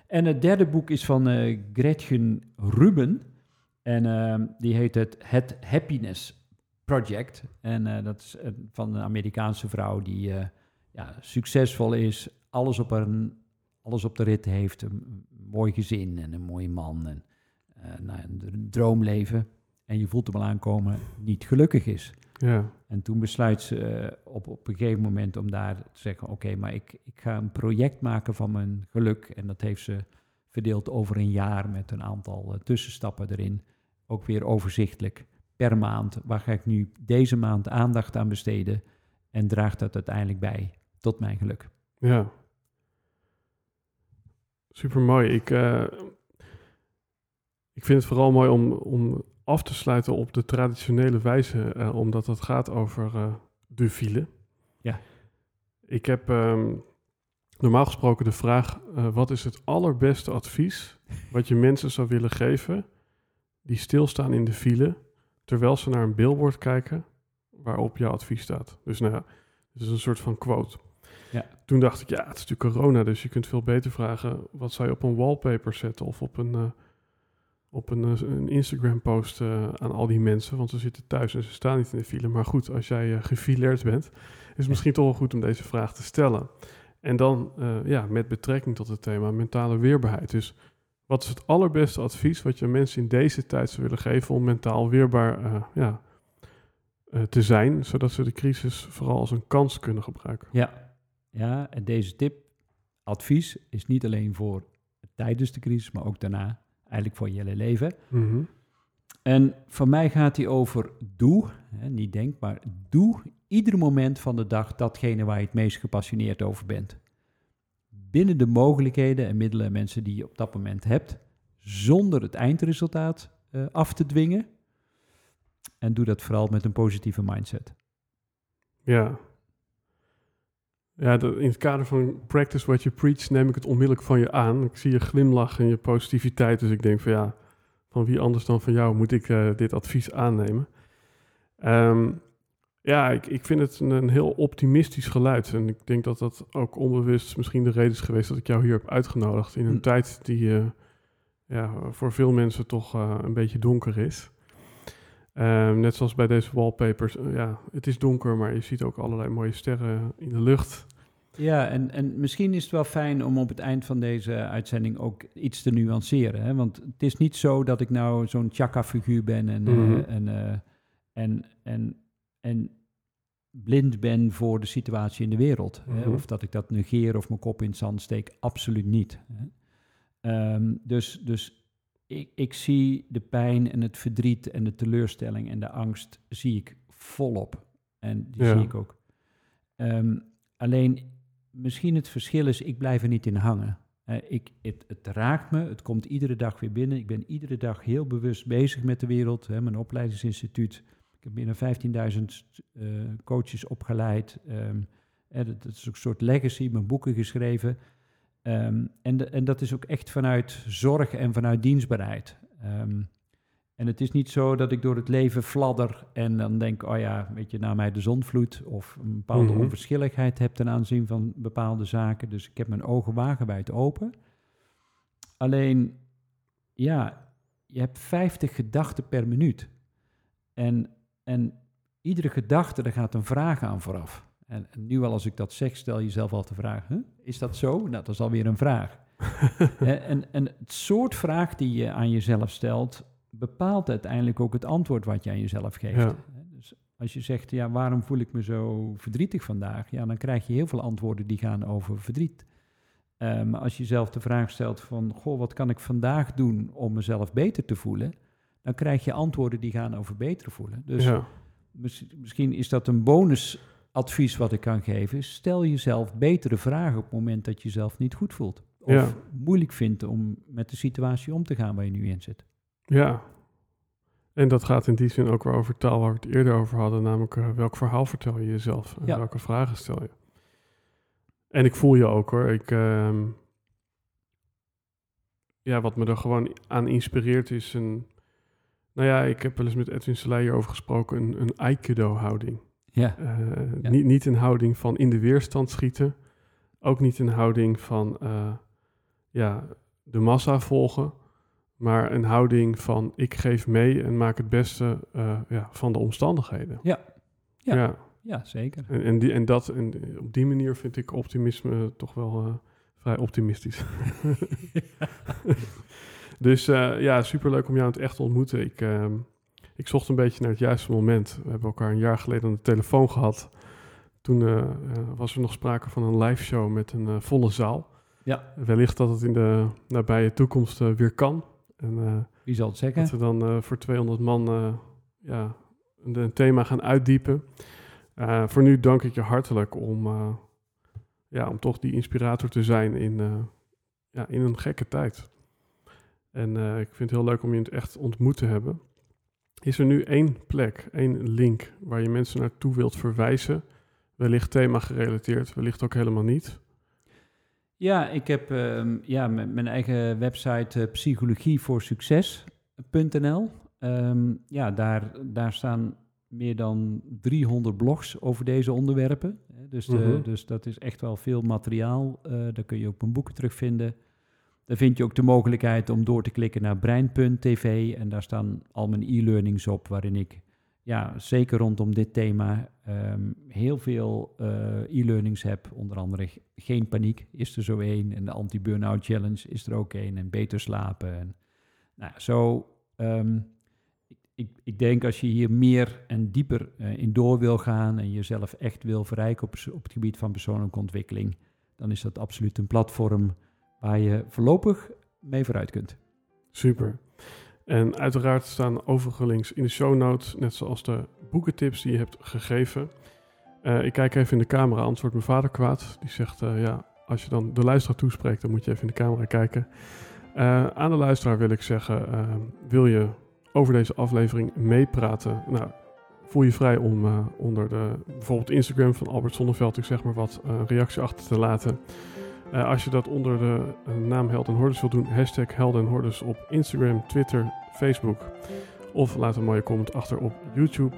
En het derde boek is van eh, Gretchen Ruben. En ehm, die heet het Het Happiness Project. En eh, dat is van een Amerikaanse vrouw die ja, succesvol is, alles op, een, alles op de rit heeft. Een, mooi gezin en een mooie man en eh, nou, een droomleven. En je voelt hem al aankomen, niet gelukkig is. Ja, En toen besluit ze eh, op, op een gegeven moment om daar te zeggen: Oké, maar ik, ik ga een project maken van mijn geluk. En dat heeft ze verdeeld over een jaar met een aantal eh, tussenstappen erin. Ook weer overzichtelijk per maand. Waar ga ik nu deze maand aandacht aan besteden? En draagt dat uiteindelijk bij tot mijn geluk? ja. Super mooi. Ik, eh, ik vind het vooral mooi om, om af te sluiten op de traditionele wijze, eh, omdat het gaat over eh, de file. Ja. Ik heb ehm, normaal gesproken de vraag: wat is het allerbeste advies wat je mensen zou willen geven die stilstaan in de file terwijl ze naar een billboard kijken waarop jouw advies staat? Dus nou ja, het is een soort van quote. Ja. Toen dacht ik, ja, het is natuurlijk corona, dus je kunt veel beter vragen: wat zou je op een wallpaper zetten of op een, eh, op een, eh, een Instagram-post eh, aan al die mensen? Want ze zitten thuis en ze staan niet in de file. Maar goed, als jij gefileerd bent, is het misschien toch wel goed om deze vraag te stellen. En dan, ja, met betrekking tot het thema mentale weerbaarheid. Dus wat is het allerbeste advies wat je mensen in deze tijd zou willen geven om mentaal weerbaar ja, te zijn, zodat ze de crisis vooral als een kans kunnen gebruiken? Ja, ja en deze tip, advies, is niet alleen voor tijdens de crisis, maar ook daarna. Eigenlijk voor je hele leven. Mhm. En voor mij gaat die over doe, hè, niet denk, maar doe ieder moment van de dag datgene waar je het meest gepassioneerd over bent. Binnen de mogelijkheden en middelen en mensen die je op dat moment hebt, zonder het eindresultaat eh, af te dwingen. En doe dat vooral met een positieve mindset. Ja. Ja, in het kader van practice what you preach neem ik het onmiddellijk van je aan. Ik zie je glimlach en je positiviteit, dus ik denk van ja, van wie anders dan van jou moet ik eh, dit advies aannemen. Ehm, ja, ik, ik vind het een, een heel optimistisch geluid en ik denk dat dat ook onbewust misschien de reden is geweest dat ik jou hier heb uitgenodigd in een Hm. tijd die eh, ja, voor veel mensen toch eh, een beetje donker is. Ehm, net zoals bij deze wallpapers. eh, ja, het is donker, maar je ziet ook allerlei mooie sterren in de lucht. Ja, en, en misschien is het wel fijn om op het eind van deze uitzending ook iets te nuanceren. Hè? Want het is niet zo dat ik nou zo'n Chaka-figuur ben en, eh, Mhm. en, eh, en, en, en blind ben voor de situatie in de wereld. Hè? Mhm. Of dat ik dat negeer of mijn kop in het zand steek. Absoluut niet. Hè? Ehm, dus dus ik, ik zie de pijn en het verdriet en de teleurstelling en de angst zie ik volop. En die Ja. zie ik ook. Ehm, alleen misschien het verschil is, ik blijf er niet in hangen. Eh, ik, het, het raakt me, het komt iedere dag weer binnen. Ik ben iedere dag heel bewust bezig met de wereld. Hè, mijn opleidingsinstituut. Ik heb binnen 15.000 eh, coaches opgeleid. Ehm, eh, dat, dat is ook een soort legacy, mijn boeken geschreven. Ehm, en, de- en dat is ook echt vanuit zorg en vanuit dienstbaarheid. Ehm, en het is niet zo dat ik door het leven fladder en dan denk, oh ja, weet je, na mij de zonvloed of een bepaalde Mhm. onverschilligheid heb ten aanzien van bepaalde zaken. Dus ik heb mijn ogen wagenwijd open. Alleen, ja, je hebt 50 gedachten per minuut. En, en iedere gedachte, daar gaat een vraag aan vooraf. En, en nu al als ik dat zeg, stel jezelf al de vraag, huh? is dat zo? Nou, dat is alweer een vraag. [LAUGHS] en, en, en het soort vraag die je aan jezelf stelt, bepaalt uiteindelijk ook het antwoord wat je aan jezelf geeft. Ja. Dus als je zegt, ja, waarom voel ik me zo verdrietig vandaag? Ja, dan krijg je heel veel antwoorden die gaan over verdriet. Eh, maar als je jezelf de vraag stelt van, goh, wat kan ik vandaag doen om mezelf beter te voelen? Dan krijg je antwoorden die gaan over beter voelen. Dus ja. Misschien is dat een bonusadvies wat ik kan geven. Stel jezelf betere vragen op het moment dat je jezelf niet goed voelt. of Ja. moeilijk vindt om met de situatie om te gaan waar je nu in zit. Ja. En dat gaat in die zin ook weer over taal waar we het eerder over hadden, namelijk eh, welk verhaal vertel je jezelf en Ja. welke vragen stel je. En ik voel je ook hoor. Ik, ehm, ja, wat me er gewoon aan inspireert is een, nou ja, ik heb wel eens met Edwin Selei over gesproken, een, een aikido-houding. Ja, Eh, Ja. niet, niet een houding van in de weerstand schieten. Ook niet een houding van eh, ja, de massa volgen. Maar een houding van ik geef mee en maak het beste eh, ja, van de omstandigheden. Ja. Ja. ja. ja zeker. En, en, die, en, dat, en op die manier vind ik optimisme toch wel vrij optimistisch. [LAUGHS] [LAUGHS] dus ja, superleuk om jou in het echt te ontmoeten. Ik, ehm, ik zocht een beetje naar het juiste moment. We hebben elkaar een jaar geleden aan de telefoon gehad. Toen eh, eh, was er nog sprake van een live show met een eh, volle zaal. Ja, Wellicht dat het in de nabije toekomst weer kan. En wie zal het zeggen? dat we dan voor 200 man ja, een, een thema gaan uitdiepen. Voor nu dank ik je hartelijk om, ja, om toch die inspirator te zijn in, ja, in een gekke tijd. En ik vind het heel leuk om je in het echt ontmoet te hebben. Is er nu één plek, één link waar je mensen naartoe wilt verwijzen? Wellicht thema gerelateerd, wellicht ook helemaal niet. Ja, ik heb ehm, ja, mijn, eigen website uh, psychologievoorsucces.nl. Ehm, ja, daar, daar staan meer dan 300 blogs over deze onderwerpen. Dus, de, Mhm. dus dat is echt wel veel materiaal. Uh, daar kun je ook mijn boeken terugvinden. Daar vind je ook de mogelijkheid om door te klikken naar brein.tv. En daar staan al mijn e-learnings op, waarin ik ja, zeker rondom dit thema um, heel veel uh, e-learnings heb. Onder andere Geen Paniek is er zo één. En de Anti-Burnout Challenge is er ook één. En Beter Slapen. En, nou, zo, um, ik, ik denk als je hier meer en dieper uh, in door wil gaan... en jezelf echt wil verrijken op, op het gebied van persoonlijke ontwikkeling... dan is dat absoluut een platform waar je voorlopig mee vooruit kunt. Super. En uiteraard staan overige links in de show notes, net zoals de boekentips die je hebt gegeven. Uh, ik kijk even in de camera, anders wordt mijn vader kwaad. Die zegt, uh, ja, als je dan de luisteraar toespreekt, dan moet je even in de camera kijken. Uh, aan de luisteraar wil ik zeggen, wil je over deze aflevering meepraten? Nou, voel je vrij om onder de, bijvoorbeeld Instagram van Albert Zonneveld, ik zeg maar wat, een reactie achter te laten. Uh, als je dat onder de uh, naam Held en Hordes wil doen, hashtag Held en Hordes op Instagram, Twitter, Facebook. Of laat een mooie comment achter op YouTube.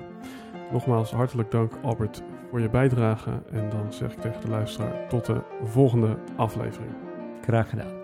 Nogmaals, hartelijk dank Albert voor je bijdrage. En dan zeg ik tegen de luisteraar tot de volgende aflevering. Graag gedaan.